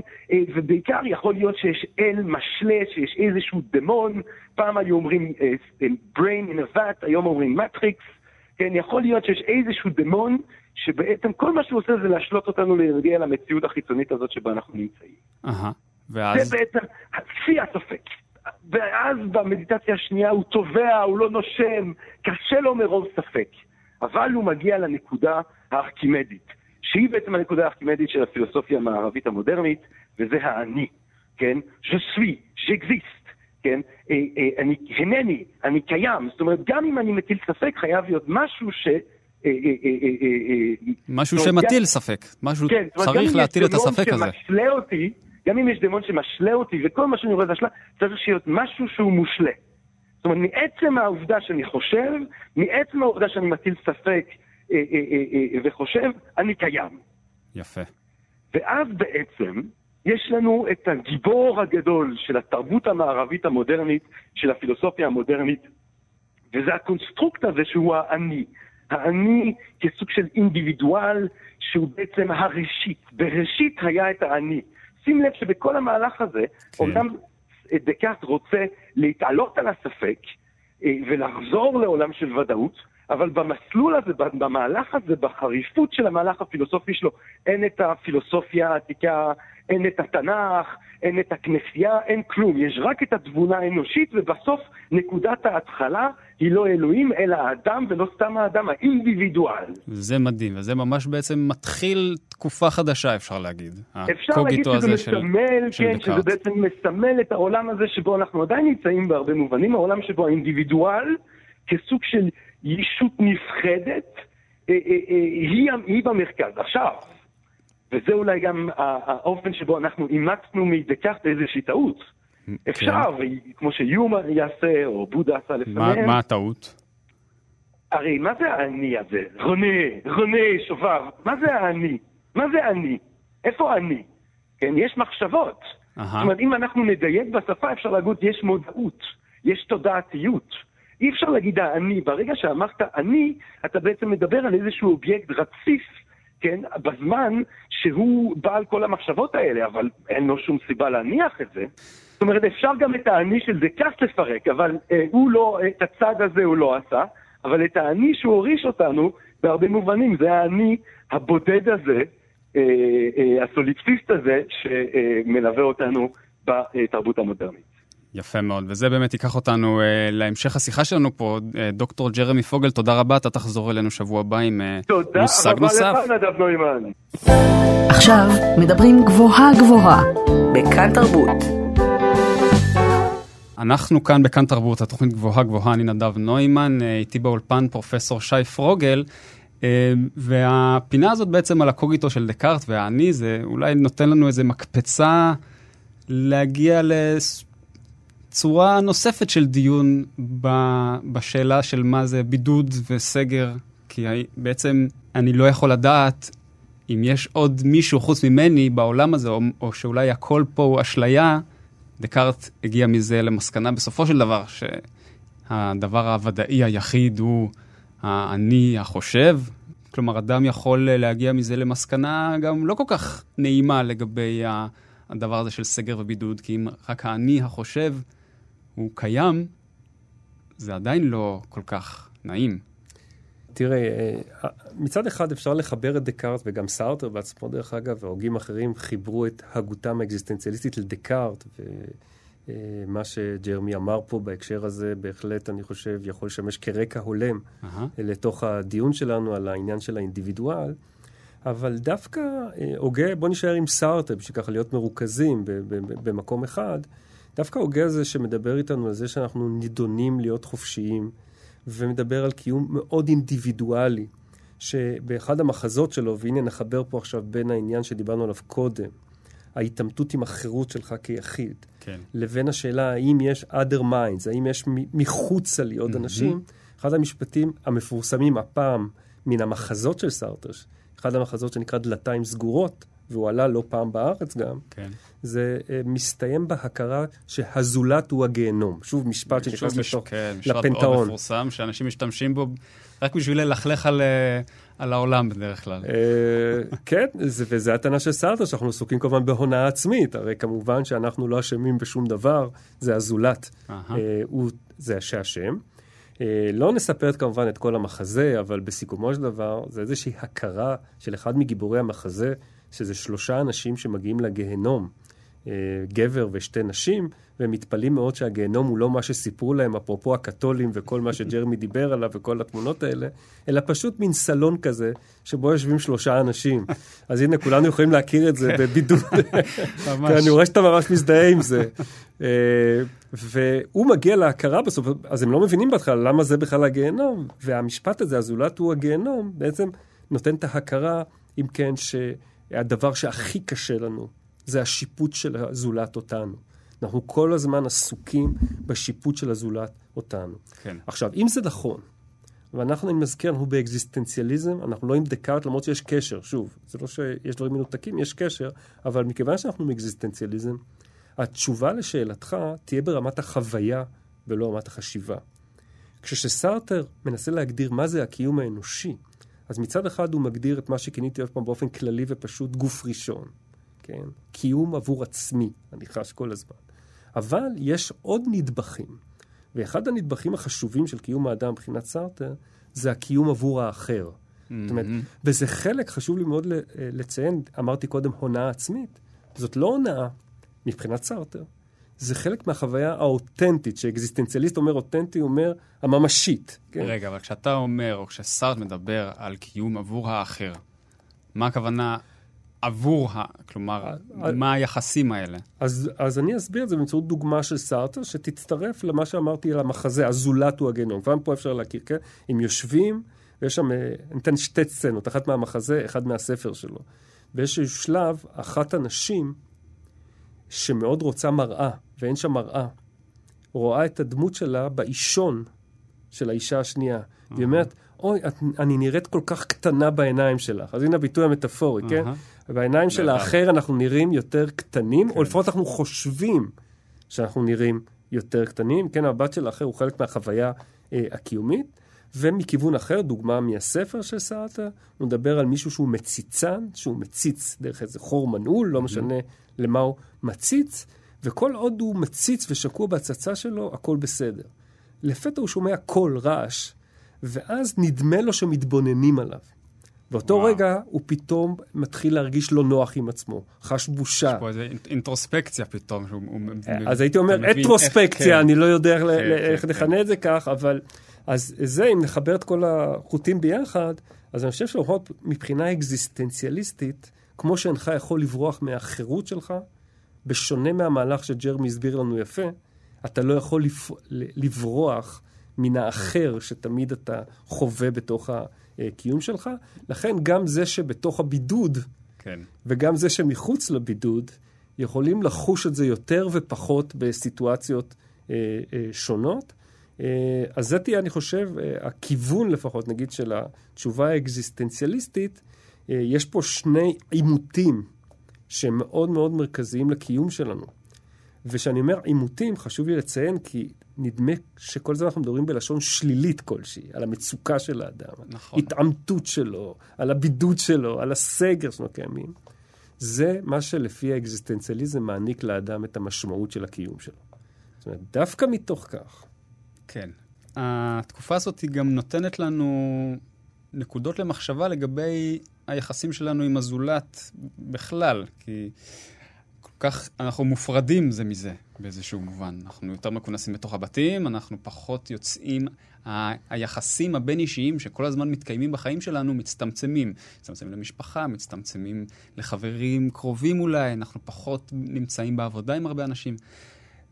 Speaker 5: ובעיקר יכול להיות שיש אל משלה, שיש איזשהו דמון, פעם היו אומרים brain in a vat, היום אומרים matrix, כן? יכול להיות שיש איזשהו דמון שבעצם כל מה שהוא עושה זה להשלות אותנו להגיע למציאות החיצונית הזאת שבה אנחנו נמצאים.
Speaker 3: אהה, ואז?
Speaker 5: זה בעצם שיא הספק. ואז במדיטציה השנייה הוא תובע, הוא לא נושם, קשה לו מרוב ספק. אבל הוא מגיע לנקודה הארכימדית, שהיא בעצם הנקודה הארכימדית של הפילוסופיה המערבית המודרנית, וזה האני, כן? Suis, j'existe, כן? אה, אה, אני הנני, אני קיים. זאת אומרת, גם אם אני מטיל ספק, חייב להיות משהו ש... אה,
Speaker 3: משהו שמטיל ספק, משהו
Speaker 5: כן,
Speaker 3: צריך להטיל את הספק הזה.
Speaker 5: שמשלה אותי, גם אם יש דמון שמשלה אותי, וכל מה שאני רואה זה השלה, צריך להיות משהו שהוא מושלה. זאת אומרת, מעצם העובדה שאני חושב, מעצם העובדה שאני מטיל ספק אה, אה, אה, וחושב, אני קיים.
Speaker 3: יפה.
Speaker 5: ואז בעצם יש לנו את הגיבור הגדול של התרבות המערבית המודרנית, של הפילוסופיה המודרנית, וזה ה construct הזה שהוא האני. האני כסוג של אינדיבידואל שהוא בעצם הראשית. בראשית היה את האני. שים לב שבכל המהלך הזה, כן. אומנם דקארט רוצה להתעלות על הספק אה, ולחזור לעולם של ודאות, אבל במסלול הזה, במהלך הזה, בחריפות של המהלך הפילוסופי שלו, אין את הפילוסופיה העתיקה, אין את התנ"ך, אין את הכנסייה, אין כלום. יש רק את התבונה האנושית, ובסוף נקודת ההתחלה היא לא אלוהים, אלא האדם, ולא סתם האדם, האינדיבידואל.
Speaker 3: זה מדהים, וזה ממש בעצם מתחיל תקופה חדשה, אפשר להגיד.
Speaker 5: אפשר להגיד שזה מסמל, של, כן, של שזה בעצם מסמל את העולם הזה שבו אנחנו עדיין נמצאים בהרבה מובנים, העולם שבו האינדיבידואל, כסוג של ישות נפחדת, אה, אה, אה, היא, היא במרכז. עכשיו, וזה אולי גם האופן שבו אנחנו אימצנו מדקארט איזושהי טעות. כן. אפשר, כמו שיומה יעשה, או בודה עשה לפניהם.
Speaker 3: מה הטעות?
Speaker 5: הרי מה זה האני הזה? רונה, רונה, שובב, מה זה האני? מה זה אני? איפה אני? כן, יש מחשבות. זאת אומרת, אם אנחנו נדייק בשפה, אפשר להגיד, יש מודעות, יש תודעתיות. אי אפשר להגיד האני. ברגע שאמרת אני, אתה בעצם מדבר על איזשהו אובייקט רציף כן, בזמן שהוא בעל כל המחשבות האלה, אבל אין לו שום סיבה להניח את זה. זאת אומרת, אפשר גם את האני של דקארט לפרק, אבל אה, הוא לא, את הצד הזה הוא לא עשה, אבל את האני שהוא הוריש אותנו, בהרבה מובנים, זה האני הבודד הזה, אה, אה, הסוליפסיסט הזה, שמלווה אותנו בתרבות המודרנית.
Speaker 3: יפה מאוד, וזה באמת ייקח אותנו uh, להמשך השיחה שלנו פה. Uh, דוקטור ג'רמי פוגל, תודה רבה, אתה תחזור אלינו שבוע הבא עם uh, מושג נוסף.
Speaker 5: תודה רבה לך, נדב נוימן.
Speaker 2: עכשיו מדברים גבוהה גבוהה, בכאן תרבות.
Speaker 3: אנחנו כאן בכאן תרבות, התוכנית גבוהה גבוהה, אני נדב נוימן, איתי באולפן פרופסור שי פרוגל. והפינה הזאת בעצם על הקוגיטו של דקארט והאני, זה אולי נותן לנו איזה מקפצה להגיע לס... צורה נוספת של דיון בשאלה של מה זה בידוד וסגר, כי בעצם אני לא יכול לדעת אם יש עוד מישהו חוץ ממני בעולם הזה, או, או שאולי הכל פה הוא אשליה. דקארט הגיע מזה למסקנה בסופו של דבר, שהדבר הוודאי היחיד הוא האני החושב. כלומר, אדם יכול להגיע מזה למסקנה גם לא כל כך נעימה לגבי הדבר הזה של סגר ובידוד, כי אם רק האני החושב הוא קיים, זה עדיין לא כל כך נעים.
Speaker 4: תראה, אה, מצד אחד אפשר לחבר את דקארט, וגם סארטר בעצמו, דרך אגב, והוגים אחרים חיברו את הגותם האקזיסטנציאליסטית לדקארט, ומה שג'רמי אמר פה בהקשר הזה, בהחלט, אני חושב, יכול לשמש כרקע הולם uh-huh. לתוך הדיון שלנו על העניין של האינדיבידואל. אבל דווקא אה, הוגה, בוא נשאר עם סארטר, בשביל ככה להיות מרוכזים במקום אחד, דווקא הוגה זה שמדבר איתנו על זה שאנחנו נידונים להיות חופשיים, ומדבר על קיום מאוד אינדיבידואלי, שבאחד המחזות שלו, והנה נחבר פה עכשיו בין העניין שדיברנו עליו קודם, ההתעמתות עם החירות שלך כיחיד,
Speaker 3: כן.
Speaker 4: לבין השאלה האם יש other minds, האם יש מחוצה לי עוד אנשים, אחד המשפטים המפורסמים הפעם מן המחזות של סארטר, אחד המחזות שנקרא דלתיים סגורות, והוא עלה לא פעם בארץ גם,
Speaker 3: כן.
Speaker 4: זה אה, מסתיים בהכרה שהזולת הוא הגיהנום. שוב, משפט שנכנס לתוך,
Speaker 3: כן, משפט מאוד
Speaker 4: לפנתאון.
Speaker 3: מפורסם, שאנשים משתמשים בו רק בשביל ללכלך על, אה, על העולם בדרך כלל.
Speaker 4: אה, כן, זה- וזה הטענה של סארטר, שאנחנו עסוקים כמובן בהונאה עצמית. הרי כמובן שאנחנו לא אשמים בשום דבר, זה הזולת.
Speaker 3: אהה.
Speaker 4: אה, הוא זה שאשם. לא נספר כמובן את כל המחזה, אבל בסיכומו של דבר, זה איזושהי הכרה של אחד מגיבורי המחזה, שזה שלושה אנשים שמגיעים לגיהנום, אה, גבר ושתי נשים, והם מתפלאים מאוד שהגיהנום הוא לא מה שסיפרו להם, אפרופו הקתולים וכל מה שג'רמי דיבר עליו וכל התמונות האלה, אלא פשוט מין סלון כזה, שבו יושבים שלושה אנשים. אז הנה, כולנו יכולים להכיר את זה בבידוד.
Speaker 3: ממש.
Speaker 4: כן, אני רואה שאתה ממש מזדהה עם זה. אה, והוא מגיע להכרה בסוף, אז הם לא מבינים בהתחלה למה זה בכלל הגיהנום, והמשפט הזה, הזולת הוא הגיהנום, בעצם נותן את ההכרה, אם כן, שהדבר שהכי קשה לנו זה השיפוט של הזולת אותנו. אנחנו כל הזמן עסוקים בשיפוט של הזולת אותנו.
Speaker 3: כן.
Speaker 4: עכשיו, אם זה נכון, ואנחנו, אני מזכיר, אנחנו באקזיסטנציאליזם, אנחנו לא עם דקארט, למרות שיש קשר, שוב, זה לא שיש דברים מנותקים, יש קשר, אבל מכיוון שאנחנו באקזיסטנציאליזם, התשובה לשאלתך תהיה ברמת החוויה ולא רמת החשיבה. כשסארטר מנסה להגדיר מה זה הקיום האנושי, אז מצד אחד הוא מגדיר את מה שכיניתי עוד פעם באופן כללי ופשוט גוף ראשון, כן? קיום עבור עצמי, אני חש כל הזמן. אבל יש עוד נדבכים, ואחד הנדבכים החשובים של קיום האדם מבחינת סארטר, זה הקיום עבור האחר. זאת אומרת, וזה חלק, חשוב לי מאוד ל- לציין, אמרתי קודם הונאה עצמית, זאת לא הונאה מבחינת סארטר, זה חלק מהחוויה האותנטית, שאקזיסטנציאליסט אומר אותנטי, הוא אומר הממשית. כן?
Speaker 3: רגע, אבל כשאתה אומר, או כשסארט מדבר על קיום עבור האחר, מה הכוונה עבור ה... כלומר,
Speaker 4: אה,
Speaker 3: מה היחסים האלה?
Speaker 4: אז, אז אני אסביר את זה באמצעות דוגמה של סארטר, שתצטרף למה שאמרתי על המחזה, הזולת הוא הגנום. כבר פה אפשר להכיר, כן? הם יושבים, ויש שם, אה, אני אתן שתי סצנות, אחת מהמחזה, אחד מהספר שלו. באיזשהו שלב, אחת הנשים, שמאוד רוצה מראה, ואין שם מראה, רואה את הדמות שלה באישון של האישה השנייה. והיא אומרת, אוי, את, אני נראית כל כך קטנה בעיניים שלך. אז הנה הביטוי המטאפורי, כן?
Speaker 3: אהה.
Speaker 4: בעיניים של. האחר אנחנו נראים יותר קטנים,
Speaker 3: כן.
Speaker 4: או לפחות אנחנו חושבים שאנחנו נראים יותר קטנים. כן, המבט של האחר הוא חלק מהחוויה אה, הקיומית. ומכיוון אחר, דוגמה מהספר של סארטר, הוא מדבר על מישהו שהוא מציצן, שהוא מציץ דרך איזה חור מנעול, לא משנה למה הוא מציץ, וכל עוד הוא מציץ ושקוע בהצצה שלו, הכל בסדר. לפתע הוא שומע קול, רעש, ואז נדמה לו שמתבוננים עליו. באותו
Speaker 3: וואו.
Speaker 4: רגע הוא פתאום מתחיל להרגיש לא נוח עם עצמו, חש בושה.
Speaker 3: פה איזו אינ- אינטרוספקציה פתאום. שהוא- הוא-
Speaker 4: אז הייתי אומר אטרוספקציה,
Speaker 3: כן.
Speaker 4: אני לא יודע איך
Speaker 3: כן,
Speaker 4: איך
Speaker 3: כן,
Speaker 4: לכנה את זה כך, אבל... אז זה, אם נחבר את כל החוטים ביחד, אז אני חושב שלפחות מבחינה אקזיסטנציאליסטית, כמו שאינך יכול לברוח מהחירות שלך, בשונה מהמהלך שג'רמי הסביר לנו יפה, אתה לא יכול לפ... לברוח מן האחר שתמיד אתה חווה בתוך הקיום שלך. לכן גם זה שבתוך הבידוד,
Speaker 3: כן.
Speaker 4: וגם זה שמחוץ לבידוד, יכולים לחוש את זה יותר ופחות בסיטואציות אה, אה, שונות. אה, אז זה תהיה, אני חושב, אה, הכיוון לפחות, נגיד, של התשובה האקזיסטנציאליסטית. אה, יש פה שני עימותים שהם מאוד מאוד מרכזיים לקיום שלנו. וכשאני אומר עימותים, חשוב לי לציין, כי נדמה שכל הזמן אנחנו מדברים בלשון שלילית כלשהי, על המצוקה של האדם,
Speaker 3: נכון.
Speaker 4: התעמתות שלו, על הבידוד שלו, על הסגר שלנו קיימים. זה מה שלפי האקזיסטנציאליזם מעניק לאדם את המשמעות של הקיום שלו. זאת אומרת, דווקא מתוך כך,
Speaker 3: כן. התקופה הזאת היא גם נותנת לנו נקודות למחשבה לגבי היחסים שלנו עם הזולת בכלל, כי כך, אנחנו מופרדים זה מזה באיזשהו מובן. אנחנו יותר מכונסים בתוך הבתים, אנחנו פחות יוצאים, ה- היחסים הבין-אישיים שכל הזמן מתקיימים בחיים שלנו מצטמצמים. מצטמצמים למשפחה, מצטמצמים לחברים קרובים אולי, אנחנו פחות נמצאים בעבודה עם הרבה אנשים.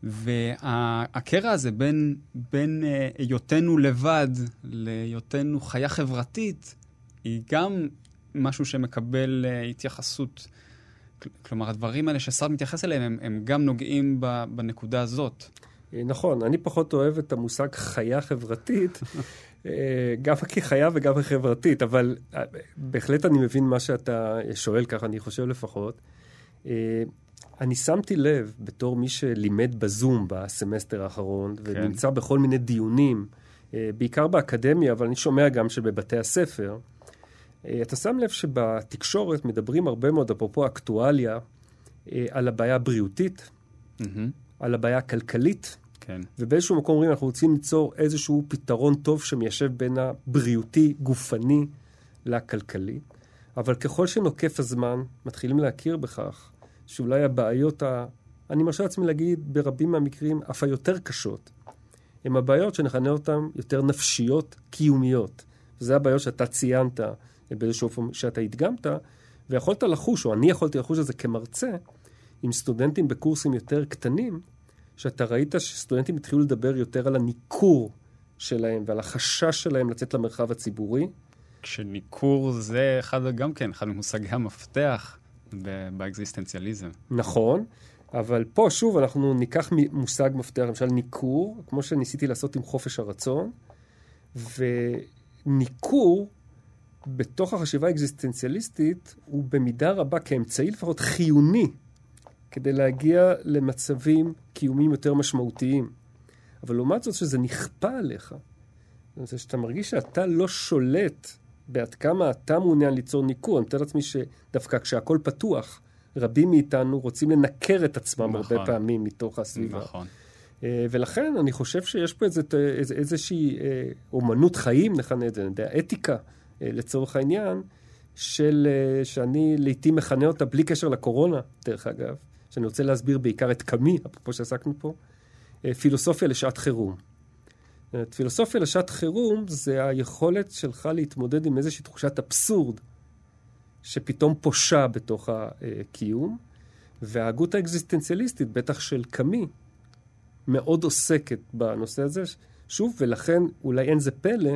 Speaker 3: והקרע הזה בין, בין אה, היותנו לבד להיותנו חיה חברתית, היא גם משהו שמקבל אה, התייחסות. כל- כלומר, הדברים האלה שסארד מתייחס אליהם, הם, הם גם נוגעים ב, בנקודה הזאת.
Speaker 4: אה, נכון, אני פחות אוהב את המושג חיה חברתית, אה, גם כחיה וגם כחברתית, אבל בהחלט אני מבין מה שאתה שואל, ככה אני חושב לפחות. אני שמתי לב, בתור מי שלימד בזום בסמסטר האחרון, ונמצא בכל מיני דיונים, בעיקר באקדמיה, אבל אני שומע גם שבבתי הספר, אתה שם לב שבתקשורת מדברים הרבה מאוד, אפרופו אקטואליה, אה, על הבעיה הבריאותית, על הבעיה הכלכלית,
Speaker 3: כן.
Speaker 4: ובאיזשהו מקום אומרים, אנחנו רוצים ליצור איזשהו פתרון טוב שמיישב בין הבריאותי, גופני, לכלכלי. אבל ככל שנוקף הזמן, מתחילים להכיר בכך שאולי הבעיות, ה... אני מרשה לעצמי להגיד, ברבים מהמקרים, אף היותר קשות, הן הבעיות שנכנה אותן יותר נפשיות, קיומיות. וזה הבעיות שאתה ציינת באיזשהו אופן שאתה הדגמת, ויכולת לחוש, או אני יכולתי לחוש את זה כמרצה, עם סטודנטים בקורסים יותר קטנים, שאתה ראית שסטודנטים התחילו לדבר יותר על הניכור שלהם ועל החשש שלהם לצאת למרחב הציבורי.
Speaker 3: כשניכור זה אחד, גם כן, אחד ממושגי המפתח באקזיסטנציאליזם.
Speaker 4: נכון, אבל פה שוב אנחנו ניקח מושג מפתח, למשל ניכור, כמו שניסיתי לעשות עם חופש הרצון, וניכור בתוך החשיבה האקזיסטנציאליסטית הוא במידה רבה כאמצעי לפחות חיוני כדי להגיע למצבים קיומיים יותר משמעותיים. אבל לעומת זאת שזה נכפה עליך, זה שאתה מרגיש שאתה לא שולט בעד כמה אתה מעוניין ליצור ניכור. אני מתאר לעצמי שדווקא כשהכול פתוח, רבים מאיתנו רוצים לנקר את עצמם
Speaker 3: נכון.
Speaker 4: הרבה פעמים מתוך הסביבה.
Speaker 3: נכון.
Speaker 4: אה, ולכן אני חושב שיש פה איזה, איזושהי אה, אומנות חיים, נכנה את זה, אתיקה לצורך העניין, של, אה, שאני לעיתים מכנה אותה בלי קשר לקורונה, דרך אגב, שאני רוצה להסביר בעיקר את קמי, אפרופו שעסקנו פה, אה, פילוסופיה לשעת חירום. פילוסופיה לשעת חירום זה היכולת שלך להתמודד עם איזושהי תחושת אבסורד שפתאום פושה בתוך הקיום, וההגות האקזיסטנציאליסטית, בטח של קמי, מאוד עוסקת בנושא הזה, שוב, ולכן אולי אין זה פלא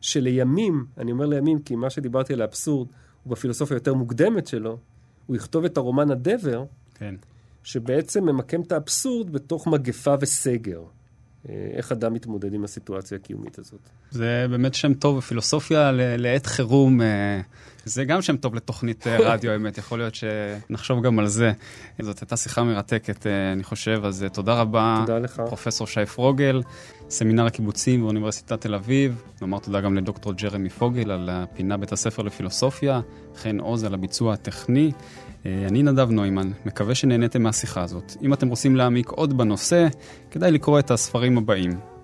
Speaker 4: שלימים, אני אומר לימים, כי מה שדיברתי על האבסורד הוא בפילוסופיה יותר מוקדמת שלו, הוא יכתוב את הרומן הדבר,
Speaker 3: כן.
Speaker 4: שבעצם ממקם את האבסורד בתוך מגפה וסגר. אה, איך אדם מתמודד עם הסיטואציה הקיומית הזאת.
Speaker 3: זה באמת שם טוב בפילוסופיה ל- לעת חירום. זה גם שם טוב לתוכנית אה, רדיו, האמת, יכול להיות שנחשוב גם על זה. זאת הייתה שיחה מרתקת, אה, אני חושב, אז אה, תודה רבה,
Speaker 4: תודה לך.
Speaker 3: פרופסור שי פרוגל, סמינר הקיבוצים באוניברסיטת תל אביב. נאמר תודה גם לדוקטור ג'רמי פוגל על הפינה בית הספר לפילוסופיה, חן חן עוז על הביצוע הטכני. אני נדב נוימן, מקווה שנהניתם מהשיחה הזאת. אם אתם רוצים להעמיק עוד בנושא, כדאי לקרוא את הספרים הבאים.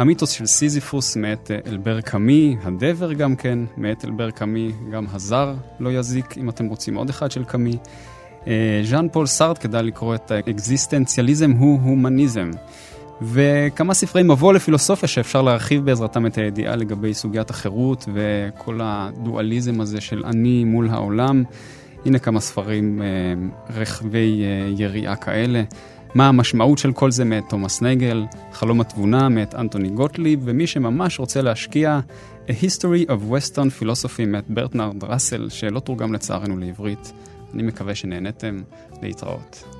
Speaker 3: המיתוס של סיזיפוס מאת אלבר קאמי, הדבר גם כן, מאת אלבר קאמי, גם הזר לא יזיק, אם אתם רוצים עוד אחד של קאמי. אה, ז'אן פול סארטר, כדאי לקרוא את האקזיסטנציאליזם הוא הומניזם. וכמה ספרי מבוא לפילוסופיה שאפשר להרחיב בעזרתם את הידיעה לגבי סוגיית החירות וכל הדואליזם הזה של אני מול העולם. הנה כמה ספרים אה, רחבי אה, יריעה כאלה. מה המשמעות של כל זה מאת תומאס נייגל, חלום התבונה מאת אנטוני גוטליב, ומי שממש רוצה להשקיע, A History of Western Philosophy מאת ברטנרד ראסל, שלא תורגם לצערנו לעברית. אני מקווה שנהניתם להתראות.